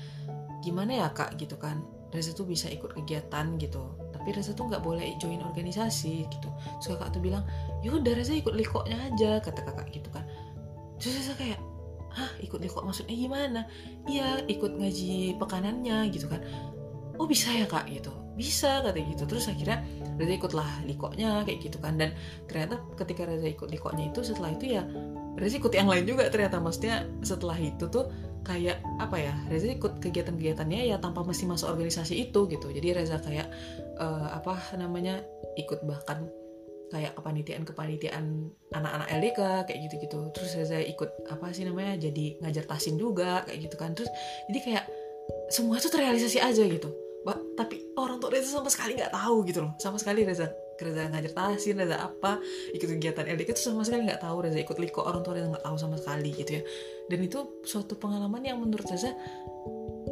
A: Gimana ya kak? Gitu kan. Reza tuh bisa ikut kegiatan gitu. Tapi Reza tuh nggak boleh join organisasi gitu. Terus kakak tuh bilang yaudah Reza ikut likoknya aja kata kakak gitu kan. Terus Reza kayak hah ikut kok maksudnya gimana? Iya ikut ngaji pekanannya gitu kan. Oh bisa ya kak? Gitu. Bisa kata gitu. Terus akhirnya Reza ikutlah likoknya kayak gitu kan. Dan ternyata ketika Reza ikut likoknya itu setelah itu ya Reza ikut yang lain juga ternyata. Maksudnya setelah itu tuh kayak apa ya Reza ikut kegiatan-kegiatannya ya tanpa mesti masuk organisasi itu gitu. Jadi Reza kayak uh, apa namanya ikut bahkan kayak kepanitiaan kepanitiaan anak-anak LDK kayak gitu-gitu. Terus saya ikut apa sih namanya jadi ngajar tasin juga kayak gitu kan. Terus jadi kayak semua itu terrealisasi aja gitu. Ba tapi orang tua Reza sama sekali nggak tahu gitu loh. Sama sekali Reza Reza ngajar tasin Reza apa ikut kegiatan LDK itu sama sekali nggak tahu. Reza ikut liko orang tua Reza nggak tahu sama sekali gitu ya. Dan itu suatu pengalaman yang menurut Reza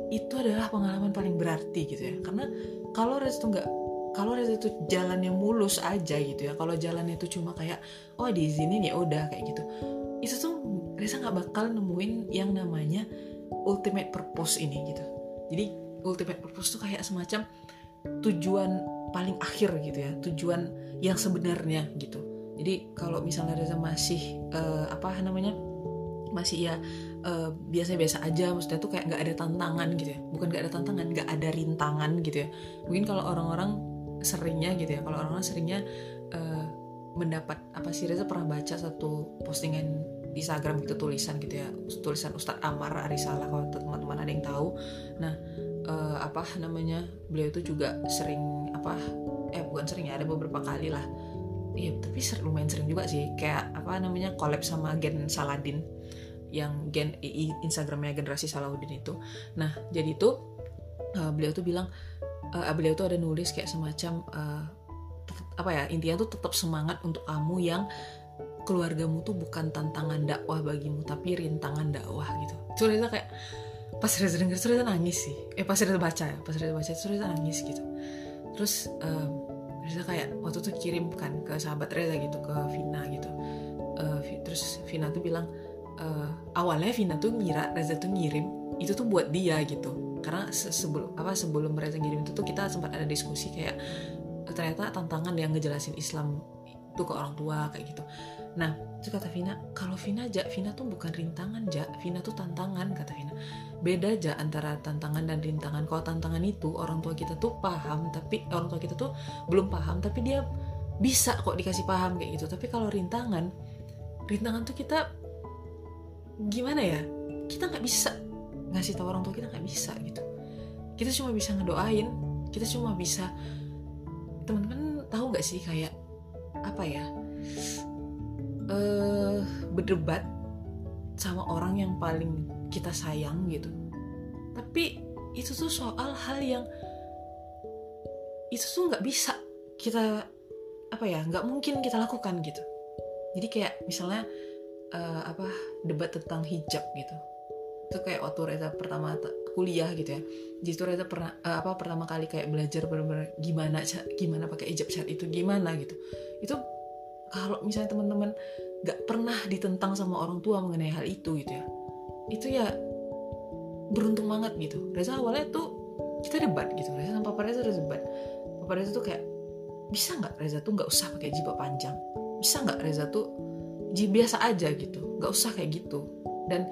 A: itu adalah pengalaman paling berarti gitu ya. Karena kalau Reza tuh nggak kalau itu jalan yang mulus aja gitu ya. Kalau jalannya itu cuma kayak oh di sini ya udah kayak gitu. Itu tuh Reza nggak bakal nemuin yang namanya ultimate purpose ini gitu. Jadi ultimate purpose tuh kayak semacam tujuan paling akhir gitu ya tujuan yang sebenarnya gitu. Jadi kalau misalnya Reza masih uh, apa namanya masih ya uh, biasa-biasa aja maksudnya tuh kayak nggak ada tantangan gitu ya. Bukan nggak ada tantangan nggak ada rintangan gitu ya. Mungkin kalau orang-orang seringnya gitu ya. Kalau orang-orang seringnya uh, mendapat apa sih Reza pernah baca satu postingan di Instagram gitu tulisan gitu ya tulisan Ustadz Amar Arisalah kalau teman-teman ada yang tahu. Nah uh, apa namanya beliau itu juga sering apa eh bukan sering ya ada beberapa kali lah. Iya, tapi ser lumayan sering juga sih. Kayak apa namanya collab sama Gen Saladin yang gen Instagramnya generasi Salahuddin itu. Nah jadi itu uh, beliau tuh bilang uh, beliau tuh ada nulis kayak semacam uh, apa ya intinya tuh tetap semangat untuk kamu yang keluargamu tuh bukan tantangan dakwah bagimu tapi rintangan dakwah gitu. Terus kayak pas Reza denger Reza nangis sih. Eh pas Reza baca ya, pas Reza baca Reza nangis gitu. Terus um, Reza kayak waktu tuh kirim kan ke sahabat Reza gitu ke Vina gitu. Uh, terus Vina tuh bilang uh, awalnya Vina tuh ngira Reza tuh ngirim itu tuh buat dia gitu karena sebelum apa sebelum mereka ngirim itu tuh kita sempat ada diskusi kayak ternyata tantangan yang ngejelasin Islam itu ke orang tua kayak gitu. Nah itu kata Vina kalau Vina aja Vina tuh bukan rintangan aja Vina tuh tantangan kata Vina. Beda aja antara tantangan dan rintangan. Kalau tantangan itu orang tua kita tuh paham tapi orang tua kita tuh belum paham tapi dia bisa kok dikasih paham kayak gitu. Tapi kalau rintangan rintangan tuh kita gimana ya? Kita nggak bisa ngasih tahu orang tua kita nggak bisa gitu. Kita cuma bisa ngedoain kita cuma bisa teman-teman tahu nggak sih kayak apa ya uh, berdebat sama orang yang paling kita sayang gitu. Tapi itu tuh soal hal yang itu tuh nggak bisa kita apa ya nggak mungkin kita lakukan gitu. Jadi kayak misalnya uh, apa debat tentang hijab gitu itu kayak waktu Reza pertama kuliah gitu ya. Jadi itu Reza pernah uh, apa pertama kali kayak belajar benar-benar gimana gimana pakai hijab saat itu gimana gitu. Itu kalau misalnya teman-teman nggak pernah ditentang sama orang tua mengenai hal itu gitu ya itu ya beruntung banget gitu. Reza awalnya tuh kita debat gitu Reza sama Papa Reza debat. Papa Reza tuh kayak bisa nggak Reza tuh nggak usah pakai jilbab panjang? Bisa nggak Reza tuh biasa aja gitu? Nggak usah kayak gitu. Dan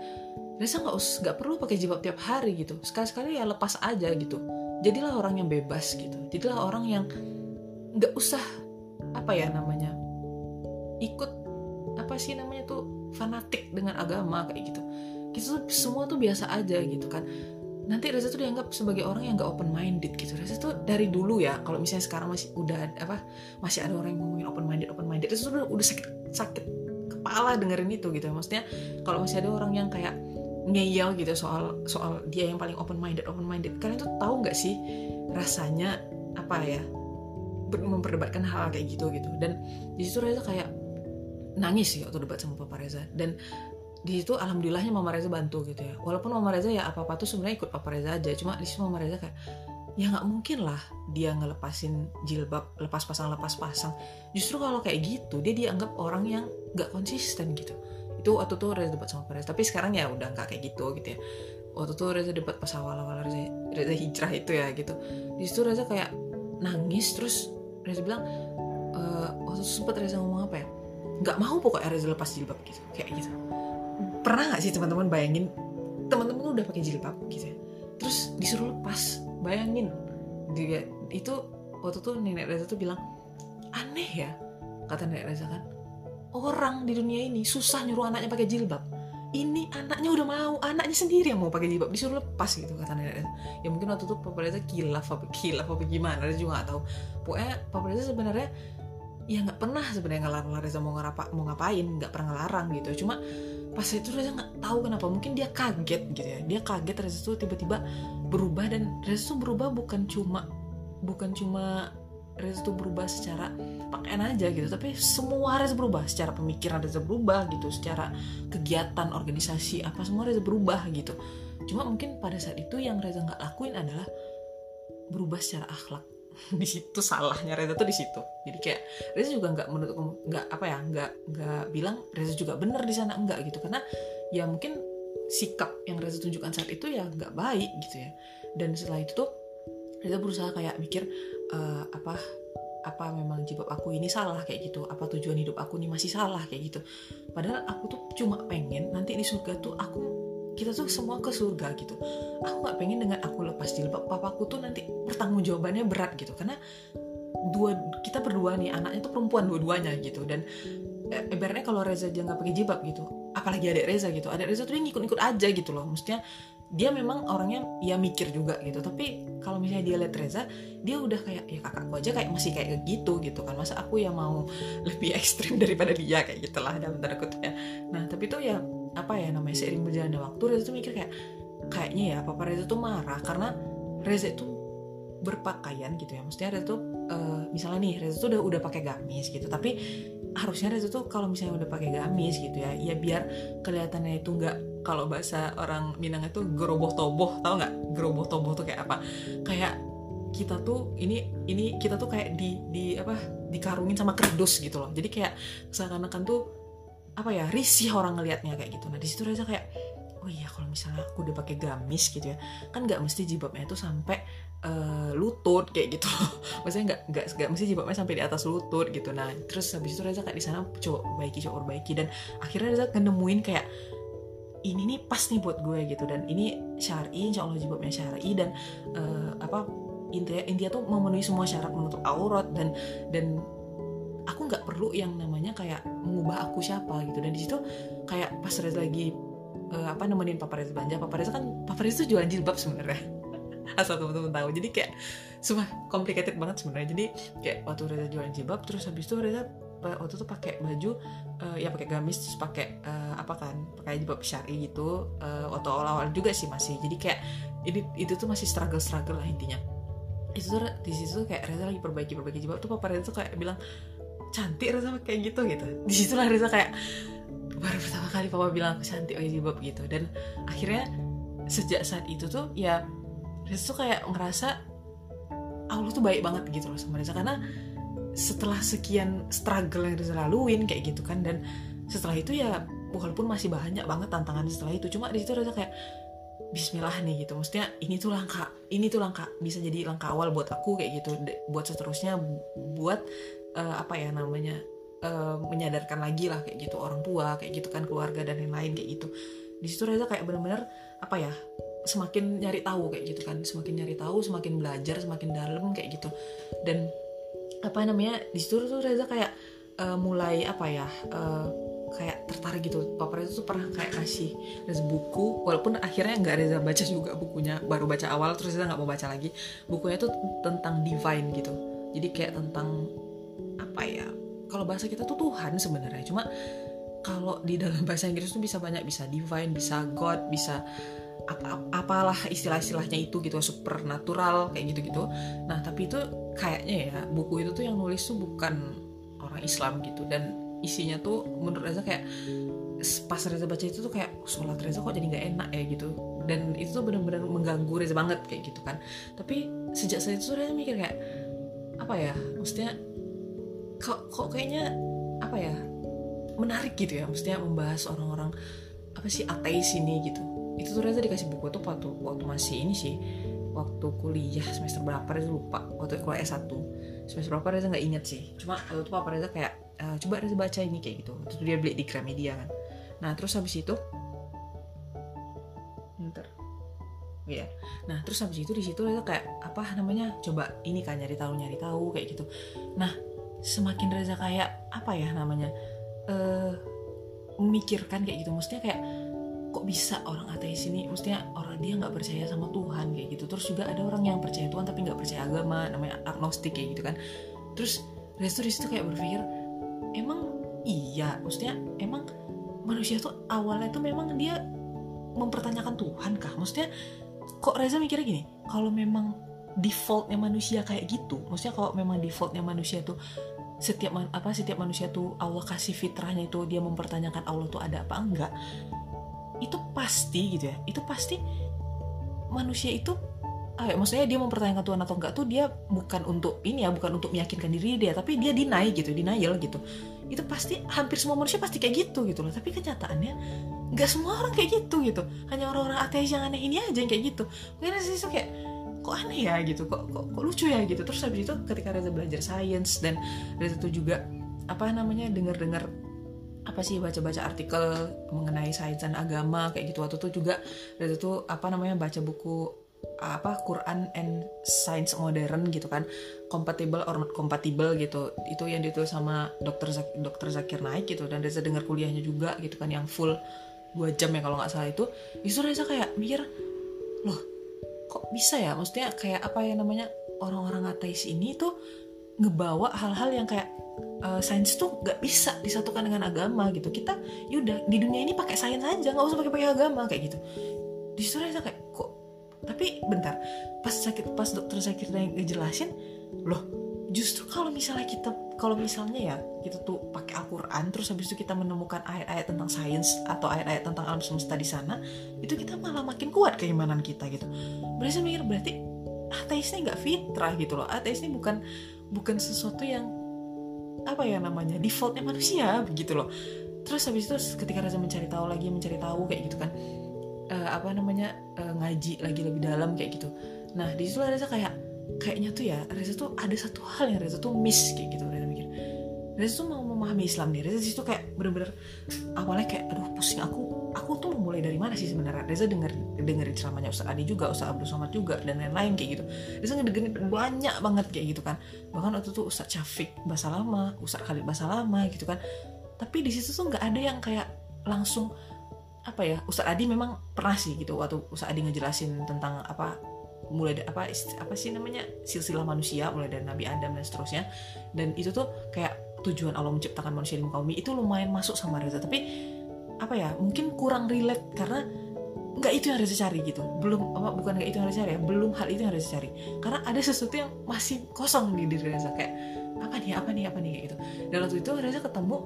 A: Reza nggak us nggak perlu pakai jilbab tiap hari gitu. Sekali sekali ya lepas aja gitu. Jadilah orang yang bebas gitu. Jadilah orang yang nggak usah apa ya namanya ikut apa sih namanya tuh fanatik dengan agama kayak gitu. Gitu semua tuh biasa aja gitu kan. Nanti Reza tuh dianggap sebagai orang yang gak open minded gitu. Reza tuh dari dulu ya kalau misalnya sekarang masih udah apa masih ada orang yang ngomongin open minded open minded Reza tuh udah, udah sakit sakit kepala dengerin itu gitu. Maksudnya kalau masih ada orang yang kayak ngeyel gitu soal soal dia yang paling open minded open minded kalian tuh tahu nggak sih rasanya apa ya? Memperdebatkan hal, kayak gitu gitu. Dan di situ Reza kayak nangis sih waktu debat sama Papa Reza. Dan di situ alhamdulillahnya Mama Reza bantu gitu ya. Walaupun Mama Reza ya apa apa tuh sebenarnya ikut Papa Reza aja. Cuma di situ Mama Reza kayak ya nggak mungkin lah dia ngelepasin jilbab lepas pasang lepas pasang. Justru kalau kayak gitu dia dianggap orang yang nggak konsisten gitu itu waktu tuh Reza debat sama Papa Reza tapi sekarang ya udah nggak kayak gitu gitu ya. Waktu tuh Reza debat pas awal-awal Reza, Reza hijrah itu ya gitu. Di Reza kayak nangis terus Reza bilang e, waktu itu sempet Reza ngomong apa ya? Nggak mau pokoknya Reza lepas jilbab gitu. Kayak gitu. Pernah nggak sih teman-teman bayangin teman-teman udah pakai jilbab gitu ya. Terus disuruh lepas bayangin. Dia itu waktu tuh nenek Reza tuh bilang aneh ya kata nenek Reza kan orang di dunia ini susah nyuruh anaknya pakai jilbab. Ini anaknya udah mau anaknya sendiri yang mau pakai jilbab. Disuruh lepas gitu kata nenek. Ya mungkin waktu itu Papa Reza kilaf apa kilaf apa gimana Reza juga gak tahu. Pokoknya Papa Reza sebenarnya ya nggak pernah sebenarnya ngelarang Reza mau ngerapa mau ngapain nggak pernah ngelarang gitu. Cuma pas itu Reza nggak tahu kenapa mungkin dia kaget gitu ya. Dia kaget Reza tuh tiba-tiba berubah dan Reza tuh berubah bukan cuma bukan cuma Reza tuh berubah secara pakaian aja gitu. Tapi semua Reza berubah. Secara pemikiran Reza berubah gitu. Secara kegiatan organisasi apa semua Reza berubah gitu. Cuma mungkin pada saat itu yang Reza nggak lakuin adalah berubah secara akhlak. Di situ salahnya Reza tuh di situ. Jadi kayak Reza juga nggak menutup nggak apa ya nggak nggak bilang Reza juga bener di sana enggak gitu. Karena ya mungkin sikap yang Reza tunjukkan saat itu ya nggak baik gitu ya. Dan setelah itu tuh Reza berusaha kayak mikir uh, apa apa memang jilbab aku ini salah kayak gitu apa tujuan hidup aku ini masih salah kayak gitu. Padahal aku tuh cuma pengen nanti di surga tuh aku kita tuh semua ke surga gitu. Aku nggak pengen dengan aku lepas jilbab papaku tuh nanti pertanggung jawabannya berat gitu. Karena dua kita berdua nih anaknya tuh perempuan dua-duanya gitu. Dan e, ibaratnya kalau Reza aja nggak pakai jilbab gitu apalagi adik Reza gitu. Adik Reza tuh dia ngikut-ngikut aja gitu loh. Maksudnya dia memang orangnya ya mikir juga gitu. Tapi kalau misalnya dia lihat Reza dia udah kayak ya kakakku aja kayak masih kayak gitu gitu kan. Masa aku yang mau lebih ekstrim daripada dia? Kayak gitulah dalam tanda kutip ya nah tapi tuh ya apa ya namanya seiring berjalannya waktu Reza tuh mikir kayak kayaknya ya papa Reza tuh marah. Karena Reza itu berpakaian gitu ya. Maksudnya Reza tuh uh, misalnya nih Reza tuh udah udah pakai gamis gitu. Tapi harusnya Reza tuh kalau misalnya udah pakai gamis gitu ya ya biar kelihatannya itu nggak kalau bahasa orang Minang itu geroboh toboh tau nggak? Geroboh toboh tuh kayak apa? Kayak kita tuh ini ini kita tuh kayak di di apa? Dikarungin sama kerdus gitu loh. Jadi kayak seakan-akan tuh apa ya? Risih orang ngelihatnya kayak gitu. Nah di situ Reza kayak oh iya kalau misalnya aku udah pakai gamis gitu ya. Kan nggak mesti jilbabnya itu sampai uh, lutut kayak gitu. Maksudnya nggak nggak nggak mesti jilbabnya sampai di atas lutut gitu. Nah terus habis itu Reza kayak di sana coba perbaiki coba perbaiki. Dan akhirnya Reza nemuin kayak ini nih pas nih buat gue gitu. Dan ini syari insya Allah jilbabnya syari. Dan uh, apa intinya intinya tuh memenuhi semua syarat menutup aurat. Dan dan aku nggak perlu yang namanya kayak mengubah aku siapa gitu. Dan di situ kayak pas Reza lagi uh, apa nemenin Papa Reza belanja Papa Reza kan Papa Reza tuh jualan jilbab sebenarnya. Asal teman-teman tahu. Jadi kayak semua complicated banget sebenarnya. Jadi kayak waktu Reza jualan jilbab terus habis itu Reza waktu itu pakai baju uh, ya pakai gamis terus pakai uh, apa kan pakai jilbab syari gitu uh, waktu awal-awal juga sih masih. Jadi kayak ini itu tuh masih struggle struggle lah intinya. Itu tuh di situ kayak Reza lagi perbaiki perbaiki. Jilbab tuh papa Reza tuh kayak bilang cantik Reza kayak gitu gitu. Di situlah Reza kayak baru pertama kali papa bilang aku cantik pakai jilbab gitu. Dan akhirnya sejak saat itu tuh ya Reza tuh kayak ngerasa Allah tuh baik banget gitu loh sama Reza. Karena setelah sekian struggle yang Reza laluin kayak gitu kan. Dan setelah itu ya walaupun masih banyak banget tantangan setelah itu cuma di situ Reza kayak Bismillah nih gitu. Maksudnya ini tuh langkah ini tuh langkah bisa jadi langkah awal buat aku kayak gitu. Buat seterusnya buat uh, apa ya namanya uh, menyadarkan lagi lah kayak gitu. Orang tua kayak gitu kan keluarga dan lain-lain kayak gitu. Di situ Reza kayak bener-bener apa ya semakin nyari tahu kayak gitu kan. Semakin nyari tahu semakin belajar semakin dalam kayak gitu. Dan apa namanya di situ tuh Reza kayak uh, mulai apa ya uh, kayak tertarik gitu. Papa Reza tuh pernah kayak kasih Reza buku walaupun akhirnya nggak Reza baca juga bukunya baru baca awal terus Reza nggak mau baca lagi. Bukunya tuh tentang divine gitu. Jadi kayak tentang apa ya kalau bahasa kita tuh Tuhan sebenarnya. Cuma kalau di dalam bahasa Inggris tuh bisa banyak bisa divine bisa God bisa apa apalah istilah-istilahnya itu gitu supernatural kayak gitu-gitu. Nah tapi itu kayaknya ya buku itu tuh yang nulis tuh bukan orang Islam gitu. Dan isinya tuh menurut Reza kayak pas Reza baca itu tuh kayak sholat Reza kok jadi nggak enak ya gitu. Dan itu tuh benar-benar mengganggu Reza banget kayak gitu kan. Tapi sejak saat itu Reza mikir kayak apa ya maksudnya kok kok kayaknya apa ya menarik gitu ya maksudnya membahas orang-orang apa sih ateis ini gitu itu tuh Reza dikasih buku tuh waktu waktu masih ini sih waktu kuliah semester berapa Reza lupa. Waktu kuliah S1 semester berapa Reza nggak inget sih. Cuma waktu itu Papa Reza kayak uh, coba Reza baca ini kayak gitu. Terus dia beli di Gramedia kan. Nah terus habis itu ntar ya nah terus habis itu di situ Reza kayak apa namanya coba ini kan nyari tahu nyari tahu kayak gitu. Nah semakin Reza kayak apa ya namanya uh, memikirkan kayak gitu. Maksudnya kayak kok bisa orang ateis ini? Maksudnya orang dia nggak percaya sama Tuhan kayak gitu. Terus juga ada orang yang percaya Tuhan tapi nggak percaya agama namanya agnostik kayak gitu kan. Terus Resto di situ kayak berpikir emang iya? Maksudnya emang manusia tuh awalnya tuh memang dia mempertanyakan Tuhan kah? Maksudnya kok Reza mikirnya gini? Kalau memang defaultnya manusia kayak gitu maksudnya kalau memang defaultnya manusia tuh setiap apa setiap manusia tuh Allah kasih fitrahnya itu dia mempertanyakan Allah tuh ada apa? Enggak itu pasti gitu ya. Itu pasti manusia itu ah, ya, maksudnya dia mempertanyakan Tuhan atau enggak tuh dia bukan untuk ini ya bukan untuk meyakinkan diri dia tapi dia deny gitu denial gitu. Itu pasti hampir semua manusia pasti kayak gitu gitu loh. Tapi kenyataannya nggak semua orang kayak gitu gitu. Hanya orang-orang ateis yang aneh ini aja yang kayak gitu. Mungkin sih kayak kok aneh ya gitu kok, kok kok lucu ya gitu. Terus habis itu ketika Reza belajar sains dan Reza tuh juga apa namanya dengar-dengar apa sih baca-baca artikel mengenai sains dan agama kayak gitu. Waktu itu juga Reza tuh apa namanya baca buku apa Quran and Science Modern gitu kan. Compatible or not compatible gitu. Itu yang ditulis sama dokter Zak dokter Zakir Naik gitu. Dan Reza dengar kuliahnya juga gitu kan yang full dua jam ya kalau nggak salah itu. Itu Reza kayak mikir loh kok bisa ya? Maksudnya kayak apa ya namanya orang-orang ateis ini tuh ngebawa hal-hal yang kayak uh, sains tuh nggak bisa disatukan dengan agama gitu. Kita yaudah di dunia ini pakai sains aja nggak usah pakai pakai agama kayak gitu. Di situ saya kayak kok? Tapi bentar pas sakit pas dokter sakit yang ngejelasin loh justru kalau misalnya kita kalau misalnya ya kita tuh pakai Al-Quran terus habis itu kita menemukan ayat-ayat tentang sains atau ayat-ayat tentang alam semesta di sana itu kita malah makin kuat keimanan kita gitu. Berarti saya mikir berarti ateis ini nggak fitrah gitu loh. Ateis ini bukan bukan sesuatu yang apa ya namanya defaultnya manusia begitu loh. Terus habis itu ketika Reza mencari tahu lagi mencari tahu kayak gitu kan uh, apa namanya uh, ngaji lagi lebih dalam kayak gitu. Nah di situ Reza kayak kayaknya tuh ya Reza tuh ada satu hal yang Reza tuh miss kayak gitu Reza mikir. Reza tuh mau memahami Islam nih. Reza situ kayak bener-bener awalnya kayak aduh pusing aku aku tuh mulai dari mana sih sebenarnya? Reza denger dengerin ceramahnya Ustaz Adi juga Ustaz Abdul Somad juga dan lain-lain kayak gitu. Reza ngedengerin banyak banget kayak gitu kan. Bahkan waktu itu Ustaz Syafiq bahasa lama Ustaz Khalid bahasa lama gitu kan. Tapi di situ tuh nggak ada yang kayak langsung apa ya Ustaz Adi memang pernah sih gitu waktu Ustaz Adi ngejelasin tentang apa mulai apa apa sih namanya silsilah manusia mulai dari Nabi Adam dan seterusnya. Dan itu tuh kayak tujuan Allah menciptakan manusia di muka bumi itu lumayan masuk sama Reza. Tapi apa ya mungkin kurang relate karena nggak itu yang Reza cari gitu. Belum apa bukan nggak itu yang Reza cari ya belum hal itu yang Reza cari karena ada sesuatu yang masih kosong di diri Reza kayak apa nih apa nih apa nih? Gitu. Dan waktu itu Reza ketemu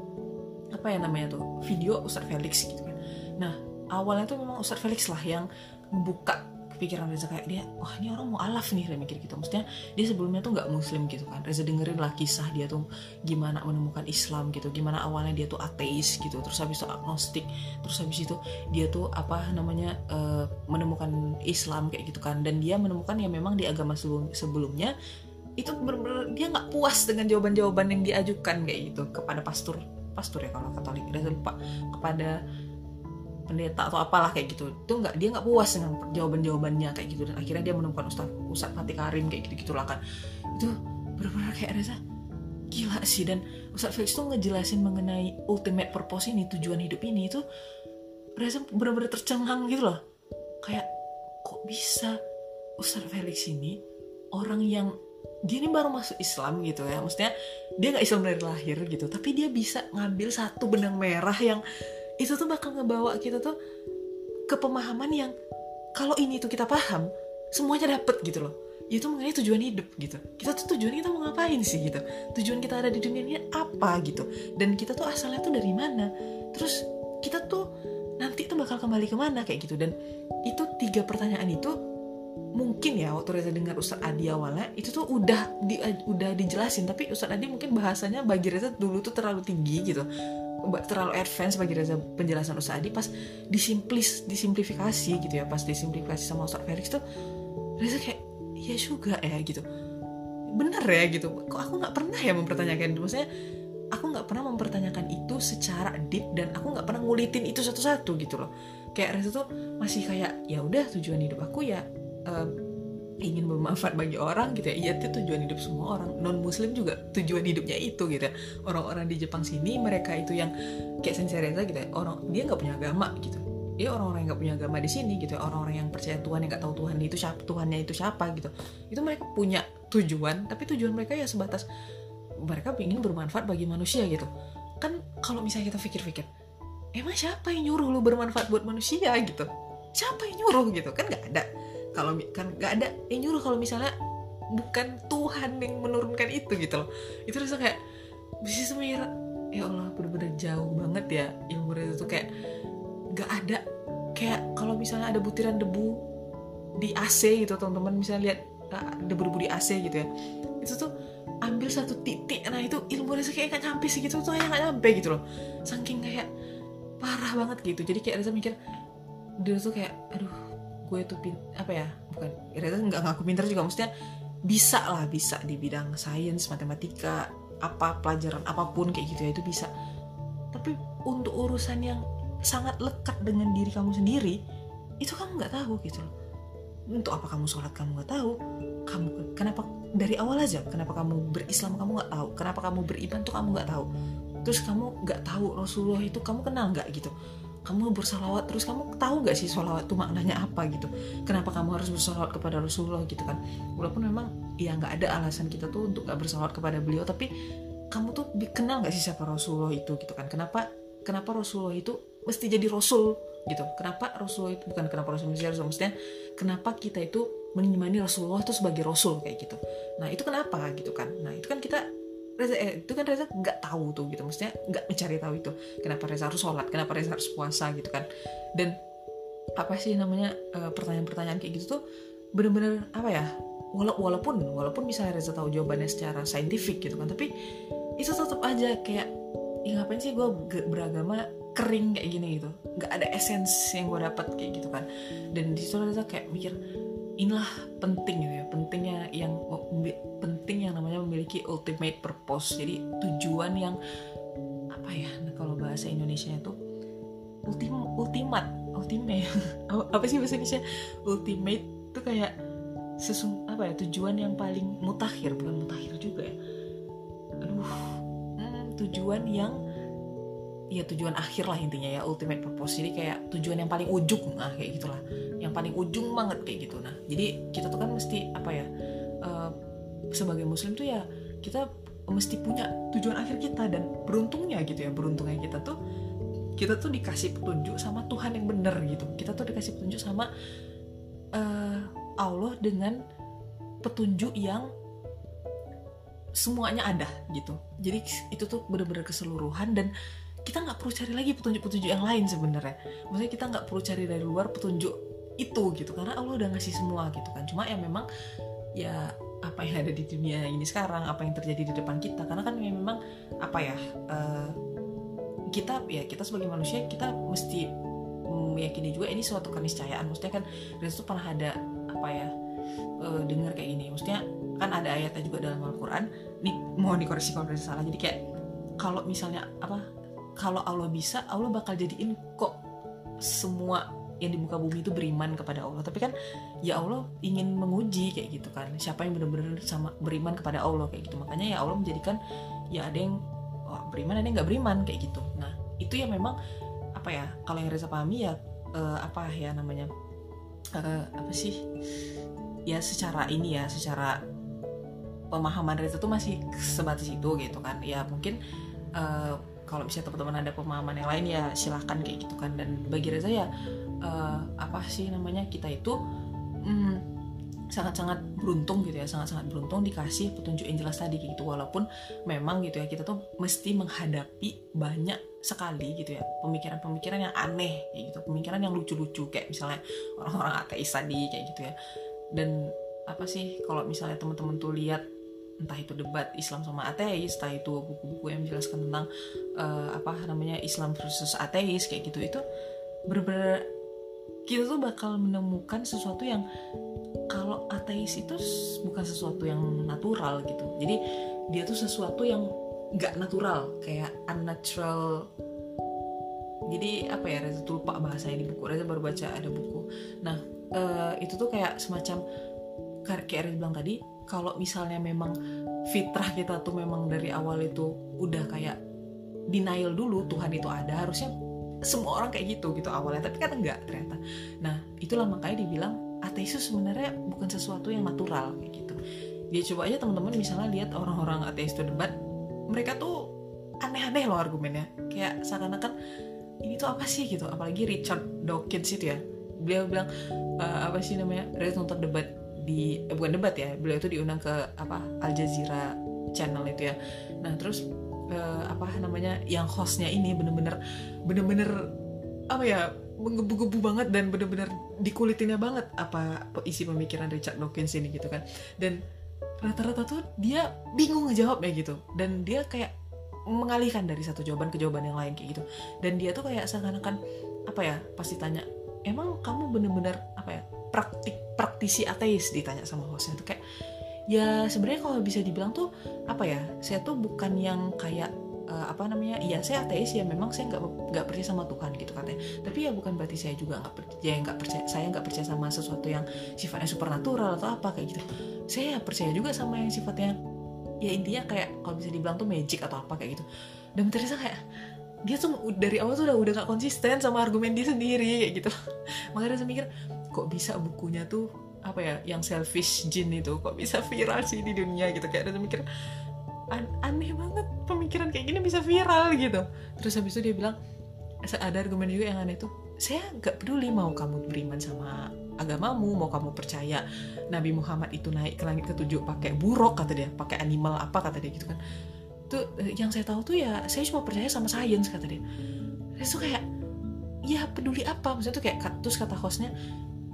A: apa ya namanya tuh video Ustadz Felix gitu kan. Nah awalnya tuh memang Ustadz Felix lah yang membuka pikiran Reza kayak dia wah ini orang mau alaf nih dia mikir gitu. Maksudnya dia sebelumnya tuh nggak muslim gitu kan. Reza dengerin lah kisah dia tuh gimana menemukan Islam gitu gimana awalnya dia tuh ateis gitu terus habis itu agnostik terus habis itu dia tuh apa namanya uh, menemukan Islam kayak gitu kan. Dan dia menemukan ya memang di agama sebelum sebelumnya itu benar-benar dia nggak puas dengan jawaban-jawaban yang diajukan kayak gitu kepada pastor pastor ya kalau Katolik. Reza lupa kepada pendeta atau apalah kayak gitu. Itu nggak dia nggak puas dengan jawaban jawabannya kayak gitu. Dan akhirnya dia menemukan Ustaz Ustaz Fatih Karim kayak gitu gitulah kan. Itu benar-benar kayak Reza gila sih. Dan Ustaz Felix tuh ngejelasin mengenai ultimate purpose ini tujuan hidup ini itu Reza benar-benar tercengang gitu loh. Kayak kok bisa Ustaz Felix ini orang yang dia ini baru masuk Islam gitu ya. Maksudnya dia nggak Islam dari lahir gitu. Tapi dia bisa ngambil satu benang merah yang itu tuh bakal ngebawa kita tuh ke pemahaman yang kalau ini tuh kita paham semuanya dapet gitu loh. Itu mengenai tujuan hidup gitu. Kita tuh tujuan kita mau ngapain sih gitu? Tujuan kita ada di dunia ini apa gitu? Dan kita tuh asalnya tuh dari mana? Terus kita tuh nanti tuh bakal kembali ke mana kayak gitu. Dan itu tiga pertanyaan itu mungkin ya waktu Reza dengar Ustadz Adi awalnya itu tuh udah di, udah dijelasin. Tapi Ustadz Adi mungkin bahasanya bagi Reza dulu tuh terlalu tinggi gitu terlalu advance bagi Reza penjelasan Ustaz Adi pas disimplis disimplifikasi gitu ya pas disimplifikasi sama Ustaz Felix tuh Reza kayak ya juga ya gitu. Bener ya gitu. Kok aku nggak pernah ya mempertanyakan itu maksudnya aku nggak pernah mempertanyakan itu secara deep dan aku nggak pernah ngulitin itu satu-satu gitu loh. Kayak Reza tuh masih kayak ya udah tujuan hidup aku ya um, ingin bermanfaat bagi orang gitu ya. Iya itu tujuan hidup semua orang. Non muslim juga tujuan hidupnya itu gitu ya. Orang-orang di Jepang sini mereka itu yang kayak Sensei Reza gitu ya orang dia nggak punya agama gitu. Dia orang-orang yang nggak punya agama di sini gitu ya. Orang-orang yang percaya Tuhan yang nggak tahu Tuhan itu siapa Tuhannya itu siapa gitu. Itu mereka punya tujuan tapi tujuan mereka ya sebatas mereka ingin bermanfaat bagi manusia gitu. Kan kalau misalnya kita pikir-pikir emang siapa yang nyuruh lu bermanfaat buat manusia? gitu. Siapa yang nyuruh gitu? Kan nggak ada kalau kan nggak ada yang nyuruh kalau misalnya bukan Tuhan yang menurunkan itu gitu loh. Itu rasa kayak bisa semira ya Allah bener-bener jauh banget ya ilmu itu tuh kayak nggak ada. Kayak kalau misalnya ada butiran debu di AC gitu teman-teman misalnya lihat uh, debu-debu di AC gitu ya. Itu tuh ambil satu titik nah itu ilmu Reza kayak nggak nyampe sih gitu tuh kayak nggak nyampe gitu loh. Saking kayak parah banget gitu. Jadi kayak Reza mikir dia tuh kayak aduh gue tuh pin apa ya bukan Reza nggak ngaku pinter juga maksudnya bisa lah bisa di bidang sains matematika apa pelajaran apa pun kayak gitu ya itu bisa. Tapi untuk urusan yang sangat lekat dengan diri kamu sendiri itu kamu nggak tahu gitu loh. Untuk apa kamu sholat kamu nggak tahu kamu kenapa dari awal aja kenapa kamu berislam kamu nggak tahu kenapa kamu beriman tuh kamu nggak tahu. Terus kamu nggak tahu Rasulullah itu kamu kenal nggak gitu kamu bersalawat terus kamu tahu gak sih salawat itu maknanya apa gitu? Kenapa kamu harus bersalawat kepada Rasulullah gitu kan? Walaupun memang ya nggak ada alasan kita tuh untuk nggak bersalawat kepada beliau tapi kamu tuh kenal gak sih siapa Rasulullah itu gitu kan? Kenapa kenapa Rasulullah itu mesti jadi Rasul gitu? Kenapa Rasulullah itu bukan kenapa Rasul mesti Rasul maksudnya kenapa kita itu menyimani Rasulullah itu sebagai Rasul kayak gitu? Nah itu kenapa gitu kan? Nah itu kan kita Reza eh, itu kan Reza nggak tahu tuh gitu maksudnya nggak mencari tahu itu. Kenapa Reza harus sholat? Kenapa Reza harus puasa gitu kan? Dan apa sih namanya pertanyaan pertanyaan-pertanyaan kayak gitu tuh bener-bener apa ya walaupun walaupun misalnya Reza tahu jawabannya secara saintifik gitu kan tapi itu tetap aja kayak ya ngapain sih gue beragama kering kayak gini gitu? Nggak ada essence yang gue dapat kayak gitu kan. Dan di situ Reza kayak mikir inilah penting gitu ya pentingnya yang memiliki ultimate purpose. Jadi tujuan yang apa ya nah kalau bahasa Indonesia itu ultim ultimat ultimate apa sih bahasa Indonesia? Ultimate itu kayak sesung apa ya tujuan yang paling mutakhir bukan mutakhir juga ya. Aduh hmm, tujuan yang ya tujuan akhir lah intinya ya ultimate purpose. Jadi kayak tujuan yang paling ujung nah kayak gitulah. Yang paling ujung banget kayak gitu nah. Jadi kita tuh kan mesti apa ya uh, sebagai muslim tuh ya kita mesti punya tujuan akhir kita dan beruntungnya gitu ya beruntungnya kita tuh kita tuh dikasih petunjuk sama Tuhan yang benar gitu. Kita tuh dikasih petunjuk sama uh, Allah dengan petunjuk yang semuanya ada gitu. Jadi itu tuh bener-bener keseluruhan dan kita nggak perlu cari lagi petunjuk-petunjuk yang lain sebenarnya. Maksudnya kita nggak perlu cari dari luar petunjuk itu gitu karena Allah udah ngasih semua gitu kan. Cuma ya memang ya apa yang ada di dunia ini sekarang apa yang terjadi di depan kita. Karena kan memang apa ya uh, kita ya kita sebagai manusia kita mesti meyakini juga ini suatu keniscayaan. Maksudnya kan itu pernah ada apa ya uh, dengar kayak gini. Maksudnya kan ada ayatnya juga dalam Al-Quran. Nih mohon dikoreksi kalau salah. Jadi kayak kalau misalnya apa kalau Allah bisa Allah bakal jadiin kok semua yang di muka bumi itu beriman kepada Allah. Tapi kan ya Allah ingin menguji kayak gitu kan. Siapa yang benar-benar sama beriman kepada Allah kayak gitu. Makanya ya Allah menjadikan ya ada yang oh, beriman ada yang nggak beriman kayak gitu. Nah itu ya memang apa ya kalau yang Reza pahami ya uh, apa ya namanya uh, apa sih ya secara ini ya secara pemahaman Reza tuh masih sebatas itu gitu kan. Ya mungkin uh, kalau misalnya teman-teman ada pemahaman yang lain ya silahkan kayak gitu kan. Dan bagi Reza ya uh, apa sih namanya kita itu hmm, sangat-sangat beruntung gitu ya sangat-sangat beruntung dikasih petunjuk yang jelas tadi gitu. Walaupun memang gitu ya kita tuh mesti menghadapi banyak sekali gitu ya pemikiran-pemikiran yang aneh kayak gitu. Pemikiran yang lucu-lucu kayak misalnya orang-orang ateis tadi kayak gitu ya. Dan apa sih kalau misalnya teman-teman tuh lihat entah itu debat Islam sama ateis, entah itu buku-buku yang menjelaskan tentang uh, apa namanya Islam versus ateis kayak gitu itu bener-bener kita tuh bakal menemukan sesuatu yang kalau ateis itu bukan sesuatu yang natural gitu. Jadi dia tuh sesuatu yang nggak natural kayak unnatural. Jadi apa ya Reza tuh lupa bahasanya di buku. Reza baru baca ada buku. Nah uh, itu tuh kayak semacam kayak Reza bilang tadi kalau misalnya memang fitrah kita tuh memang dari awal itu udah kayak denial dulu Tuhan itu ada harusnya semua orang kayak gitu gitu awalnya. Tapi kan enggak ternyata. Nah itulah makanya dibilang ateis sebenarnya bukan sesuatu yang natural kayak gitu. Dia coba aja teman-teman misalnya lihat orang-orang ateis itu debat mereka tuh aneh-aneh loh argumennya. Kayak seakan-akan ini tuh apa sih? gitu. Apalagi Richard Dawkins itu ya. Beliau bilang e, apa sih namanya dia nonton debat di eh, bukan debat ya beliau itu diundang ke apa Al Jazeera channel itu ya. Nah terus uh, apa namanya yang hostnya ini bener-bener bener-bener apa ya menggebu-gebu banget dan bener-bener dikulitinnya banget apa isi pemikiran Richard Dawkins ini gitu kan. Dan rata-rata tuh dia bingung ngejawabnya gitu. Dan dia kayak mengalihkan dari satu jawaban ke jawaban yang lain kayak gitu. Dan dia tuh kayak seakan-akan apa ya pasti tanya emang kamu bener-bener apa ya praktik praktisi ateis? ditanya sama hostnya tuh kayak ya sebenarnya kalau bisa dibilang tuh apa ya saya tuh bukan yang kayak uh, apa namanya iya saya ateis ya memang saya nggak nggak percaya sama Tuhan gitu katanya. Tapi ya bukan berarti saya juga nggak percaya nggak percaya saya nggak percaya sama sesuatu yang sifatnya supernatural atau apa kayak gitu. Saya percaya juga sama yang sifatnya ya intinya kayak kalau bisa dibilang tuh magic atau apa kayak gitu. Dan ternyata kayak dia tuh dari awal tuh udah udah gak konsisten sama argumen dia sendiri kayak gitu. Makanya saya mikir kok bisa bukunya tuh apa ya yang selfish jin itu kok bisa viral sih di dunia gitu. Kayak ada mikir An aneh banget pemikiran kayak gini bisa viral gitu. Terus habis itu dia bilang ada argumen juga yang aneh tuh saya nggak peduli mau kamu beriman sama agamamu mau kamu percaya Nabi Muhammad itu naik ke langit ketujuh pakai buruk kata dia pakai animal apa kata dia gitu kan. Tuh eh, yang saya tahu tuh ya saya cuma percaya sama sains kata dia. Terus tuh kayak ya peduli apa? Maksudnya tuh kayak terus kata hostnya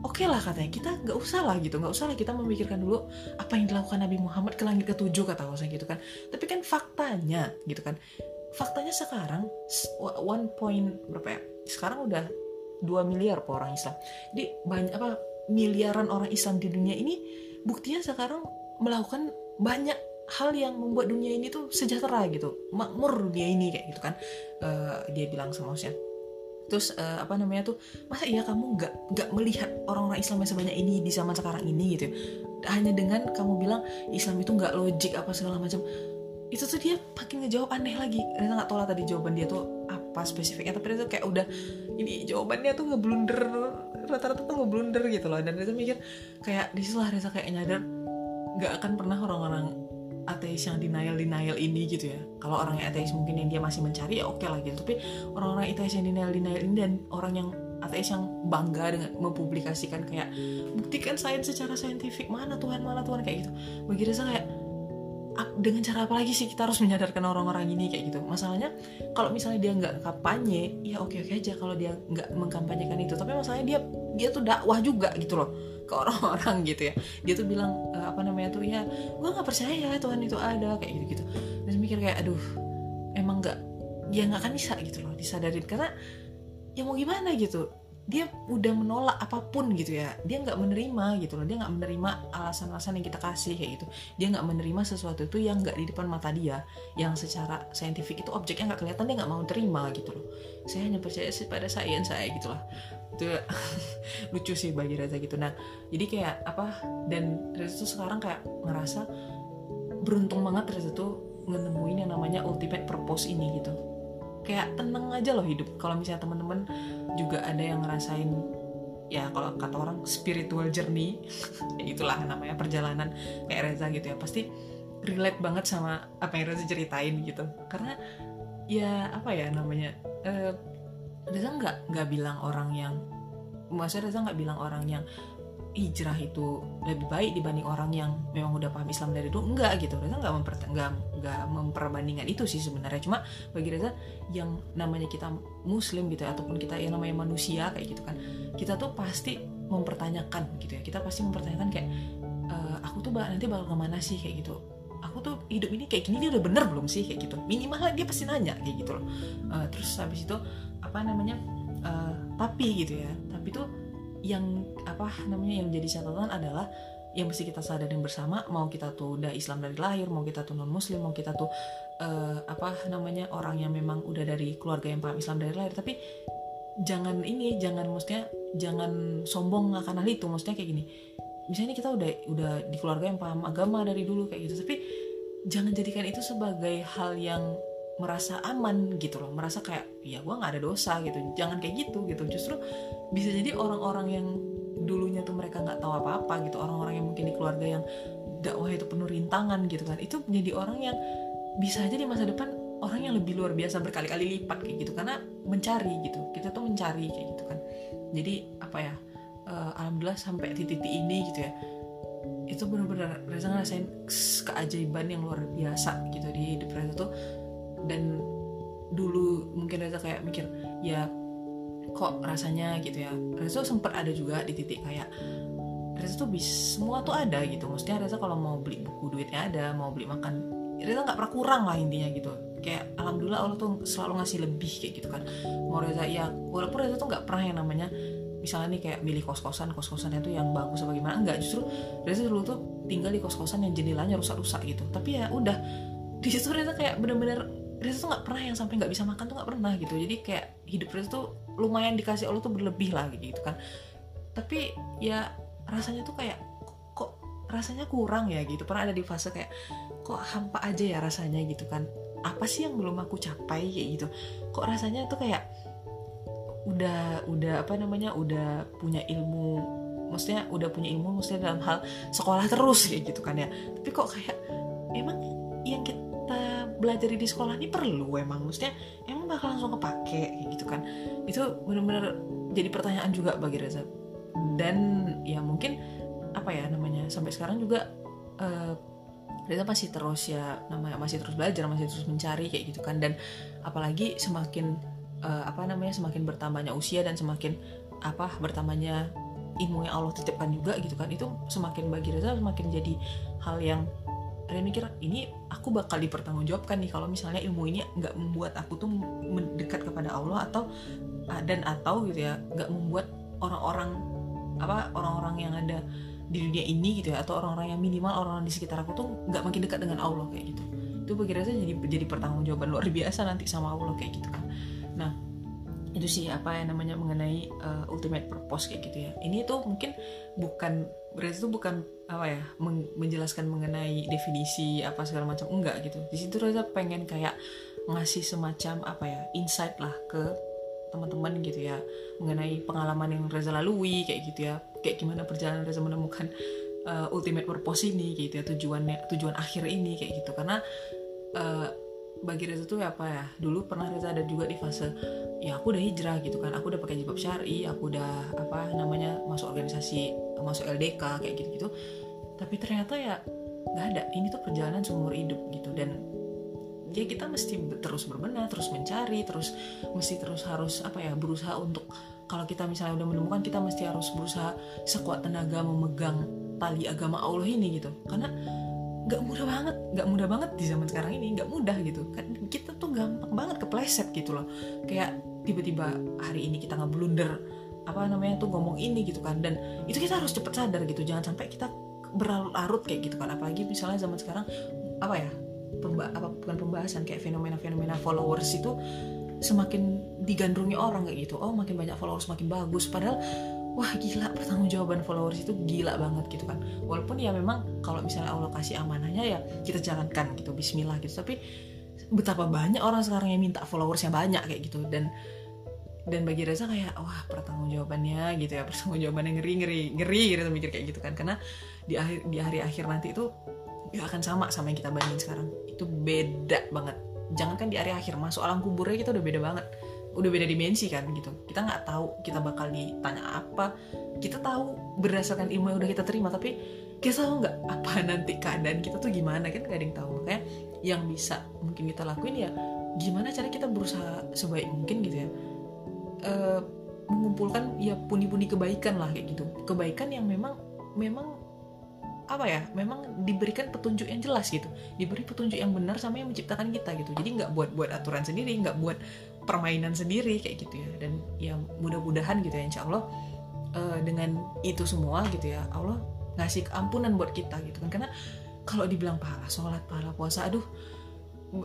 A: oke okay lah katanya kita nggak usah lah gitu nggak usah lah kita memikirkan dulu apa yang dilakukan Nabi Muhammad ke langit ketujuh kata saya gitu kan. Tapi kan faktanya gitu kan. Faktanya sekarang one point berapa ya? Sekarang udah 2 miliar per orang Islam. Jadi banyak apa miliaran orang Islam di dunia ini buktinya sekarang melakukan banyak hal yang membuat dunia ini tuh sejahtera gitu. Makmur dunia ini kayak gitu kan. Uh, dia bilang sama saya terus uh, apa namanya tuh masa iya kamu nggak nggak melihat orang-orang Islam yang sebanyak ini di zaman sekarang ini? Gitu ya? hanya dengan kamu bilang Islam itu nggak logik apa segala macam. Itu tuh dia makin ngejawab aneh lagi. Reza nggak tahu lah tadi jawaban dia tuh apa spesifiknya tapi Reza kayak udah ini jawabannya tuh ngeblunder rata-rata tuh ngeblunder gitu loh. Dan Reza mikir kayak di situlah Reza kayak nyadar nggak akan pernah orang-orang ateis yang denial denial ini gitu ya. Kalau orang yang ateis mungkin yang dia masih mencari ya oke okay lah gitu. Tapi orang-orang ateis yang denial denial ini dan orang yang ateis yang bangga dengan mempublikasikan kayak buktikan sains secara saintifik mana Tuhan mana Tuhan kayak gitu. Bagi Reza kayak dengan cara apa lagi sih kita harus menyadarkan orang-orang ini kayak gitu? Masalahnya kalau misalnya dia nggak kampanye ya oke oke aja kalau dia nggak mengkampanyekan itu. Tapi masalahnya dia dia tuh dakwah juga gitu loh ke orang-orang gitu ya. Dia tuh bilang uh, apa namanya tuh ya gue nggak percaya Tuhan itu ada kayak gitu gitu dan mikir kayak aduh emang nggak dia nggak akan bisa gitu loh disadarin. Karena ya mau gimana gitu dia udah menolak apa pun gitu ya. Dia nggak menerima gitu loh. Dia nggak menerima alasan-alasan yang kita kasih kayak gitu. Dia nggak menerima sesuatu itu yang nggak di depan mata dia yang secara saintifik itu objeknya nggak kelihatan dia nggak mau terima gitu loh. Saya hanya percaya sih pada sains saya gitu lah. Itu lucu sih bagi Reza gitu. Nah jadi kayak apa dan Reza tuh sekarang kayak ngerasa beruntung banget Reza tuh nemuin yang namanya ultimate purpose ini gitu kayak tenang aja loh hidup. Kalau misalnya teman-teman juga ada yang ngerasain ya kalau kata orang spiritual journey ya itulah namanya perjalanan kayak Reza gitu ya pasti relate banget sama apa yang Reza ceritain gitu. Karena ya apa ya namanya uh, Reza nggak nggak bilang orang yang maksudnya Reza nggak bilang orang yang hijrah itu lebih baik dibanding orang yang memang udah paham Islam dari dulu. Enggak gitu. Reza nggak memper nggak memperbandingkan itu sih sebenarnya. Cuma bagi Reza yang namanya kita Muslim gitu ya, ataupun kita yang namanya manusia kayak gitu kan kita tuh pasti mempertanyakan gitu ya. Kita pasti mempertanyakan kayak e, aku tuh nanti bakal ke mana sih? kayak gitu. Aku tuh hidup ini kayak gini dia udah bener belum sih? kayak gitu. Minimal dia pasti nanya kayak gitu loh. Uh, terus habis itu apa namanya? Uh, tapi gitu ya. Tapi tuh yang apa namanya yang jadi catatan adalah yang mesti kita sadarin bersama mau kita tuh udah Islam dari lahir mau kita tuh non Muslim mau kita tuh uh, apa namanya orang yang memang udah dari keluarga yang paham Islam dari lahir. Tapi jangan ini jangan maksudnya jangan sombong akan hal itu. Maksudnya kayak gini misalnya kita udah udah di keluarga yang paham agama dari dulu kayak gitu. Tapi jangan jadikan itu sebagai hal yang merasa aman gitu loh merasa kayak ya gue nggak ada dosa gitu. Jangan kayak gitu gitu. Justru bisa jadi orang-orang yang dulunya tuh mereka nggak tahu apa-apa gitu orang-orang yang mungkin di keluarga yang dakwah itu penuh rintangan gitu kan itu menjadi orang yang bisa aja di masa depan orang yang lebih luar biasa berkali-kali lipat kayak gitu. Karena mencari gitu kita tuh mencari kayak gitu kan. Jadi apa ya uh, alhamdulillah sampai titik-titik ini gitu ya itu benar-benar Reza ngerasain keajaiban yang luar biasa gitu di hidup Reza tuh dan dulu mungkin Reza kayak mikir ya kok rasanya gitu ya. Reza sempat ada juga di titik kayak Reza tuh bisa semua tuh ada gitu. Maksudnya Reza kalau mau beli buku duitnya ada mau beli makan Reza nggak pernah kurang lah intinya gitu. Kayak alhamdulillah Allah tuh selalu ngasih lebih kayak gitu kan. Mau Reza ya walaupun Reza tuh nggak pernah yang namanya misalnya nih kayak milih kos-kosan kos-kosannya tuh yang bagus apa gimana enggak justru Reza dulu tuh tinggal di kos-kosan yang jendelanya rusak-rusak gitu. Tapi ya udah di situ Reza kayak bener-bener Reza tuh nggak pernah yang sampai nggak bisa makan tuh nggak pernah gitu. Jadi kayak hidup Reza tuh lumayan dikasih Allah tuh berlebih lah gitu kan. Tapi ya rasanya tuh kayak kok rasanya kurang ya gitu. Pernah ada di fase kayak kok hampa aja ya rasanya gitu kan. Apa sih yang belum aku capai kayak gitu. Kok rasanya tuh kayak udah udah apa namanya udah punya ilmu maksudnya udah punya ilmu maksudnya dalam hal sekolah terus kayak gitu kan ya. Tapi kok kayak emang yang kita belajar di sekolah ini perlu emang. Maksudnya emang bakal langsung kepake kayak gitu kan. Itu benar-benar jadi pertanyaan juga bagi Reza. Dan ya mungkin apa ya namanya sampai sekarang juga uh, Reza masih terus ya namanya masih terus belajar masih terus mencari kayak gitu kan. Dan apalagi semakin uh, apa namanya semakin bertambahnya usia dan semakin apa bertambahnya ilmu yang Allah titipkan juga gitu kan. Itu semakin bagi Reza semakin jadi hal yang ada mikir ini aku bakal dipertanggungjawabkan nih kalau misalnya ilmu ini nggak membuat aku tuh mendekat kepada Allah atau ah, dan atau gitu ya nggak membuat orang-orang apa orang-orang yang ada di dunia ini gitu ya atau orang-orang yang minimal orang-orang di sekitar aku tuh nggak makin dekat dengan Allah kayak gitu. Itu saya jadi jadi pertanggungjawaban luar biasa nanti sama Allah kayak gitu kan itu sih apa yang namanya mengenai uh, ultimate purpose kayak gitu ya. Ini tuh mungkin bukan berarti itu bukan apa ya menjelaskan mengenai definisi apa segala macam. Enggak gitu. Di situ Reza pengen kayak ngasih semacam apa ya insight lah ke teman-teman gitu ya. Mengenai pengalaman yang Reza lalui kayak gitu ya. Kayak gimana perjalanan Reza menemukan uh, ultimate purpose ini gitu ya tujuannya tujuan akhir ini kayak gitu. Karena uh, bagi Reza tuh apa ya? Dulu pernah Reza ada juga di fase ya aku udah hijrah gitu kan. Aku udah pakai jilbab syari aku udah apa namanya masuk organisasi masuk LDK kayak gitu gitu tapi ternyata ya nggak ada. Ini tuh perjalanan seumur hidup gitu. Dan ya kita mesti terus berbenah terus mencari terus mesti terus harus apa ya berusaha untuk kalau kita misalnya udah menemukan kita mesti harus berusaha sekuat tenaga memegang tali agama Allah ini gitu. Karena nggak mudah banget nggak mudah banget di zaman sekarang ini nggak mudah gitu. Kan kita tuh gampang banget kepleset gitu loh. Kayak tiba-tiba hari ini kita nggak blunder apa namanya tuh ngomong ini gitu kan. Dan itu kita harus cepet sadar gitu. Jangan sampai kita berlarut kayak gitu kan. Apalagi misalnya zaman sekarang apa ya pemba apa bukan pembahasan kayak fenomena-fenomena followers itu semakin digandrungi orang kayak gitu. Oh makin banyak followers makin bagus. Padahal wah gila pertanggungjawaban followers itu gila banget gitu kan. Walaupun ya memang kalau misalnya Allah kasih amanahnya ya kita jalankan gitu Bismillah gitu. Tapi betapa banyak orang sekarang yang minta followersnya banyak kayak gitu. Dan dan bagi Reza kayak wah pertanggungjawabannya gitu ya pertanggungjawabannya ngeri ngeri ngeri gitu mikir kayak gitu kan. Karena di akhir di hari akhir nanti itu gak akan sama sama yang kita bandingin sekarang. Itu beda banget. Jangan kan di hari akhir masuk alam kuburnya kita udah beda banget udah beda dimensi kan gitu. Kita nggak tahu kita bakal ditanya apa. Kita tahu berdasarkan ilmu yang udah kita terima tapi kita tahu nggak apa nanti keadaan kita tuh gimana kan gak ada yang tahu. Makanya yang bisa mungkin kita lakuin ya gimana cara kita berusaha sebaik mungkin gitu ya. E, mengumpulkan ya pundi-pundi kebaikan lah kayak gitu. Kebaikan yang memang memang apa ya memang diberikan petunjuk yang jelas gitu. Diberi petunjuk yang benar sama yang menciptakan kita gitu. Jadi nggak buat buat aturan sendiri nggak buat permainan sendiri kayak gitu ya. Dan ya mudah-mudahan gitu ya insya Allah uh, dengan itu semua gitu ya Allah ngasih keampunan buat kita gitu kan. Karena kalau dibilang pahala sholat pahala puasa aduh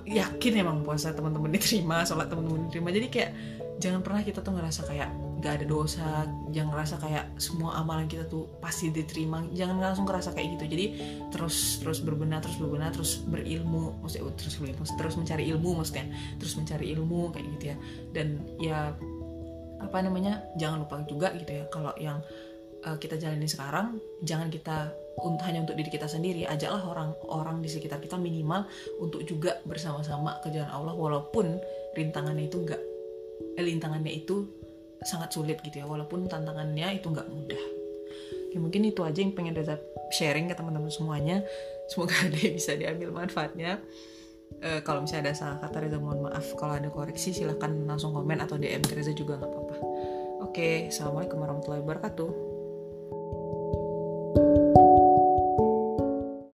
A: yakin emang puasa teman-teman diterima sholat teman-teman diterima. Jadi kayak jangan pernah kita tuh ngerasa kayak gak ada dosa jangan ngerasa kayak semua amalan kita tuh pasti diterima. Jangan langsung ngerasa kayak gitu. Jadi terus terus berbenah terus berbenah terus berilmu maksudnya terus berilmu terus mencari ilmu maksudnya. Terus mencari ilmu kayak gitu ya. Dan ya apa namanya jangan lupa juga gitu ya kalau yang uh, kita jalani sekarang jangan kita untuk hanya untuk diri kita sendiri. Ajaklah orang-orang di sekitar kita minimal untuk juga bersama-sama ke jalan Allah walaupun rintangannya itu enggak rintangannya itu sangat sulit gitu ya walaupun tantangannya itu nggak mudah. Ya mungkin itu aja yang pengen Reza sharing ke teman-teman semuanya. Semoga ada yang bisa diambil manfaatnya. E, kalau misalnya ada salah kata Reza mohon maaf. Kalau ada koreksi silahkan langsung komen atau DM ke Reza juga nggak apa-apa. Oke assalamualaikum warahmatullahi wabarakatuh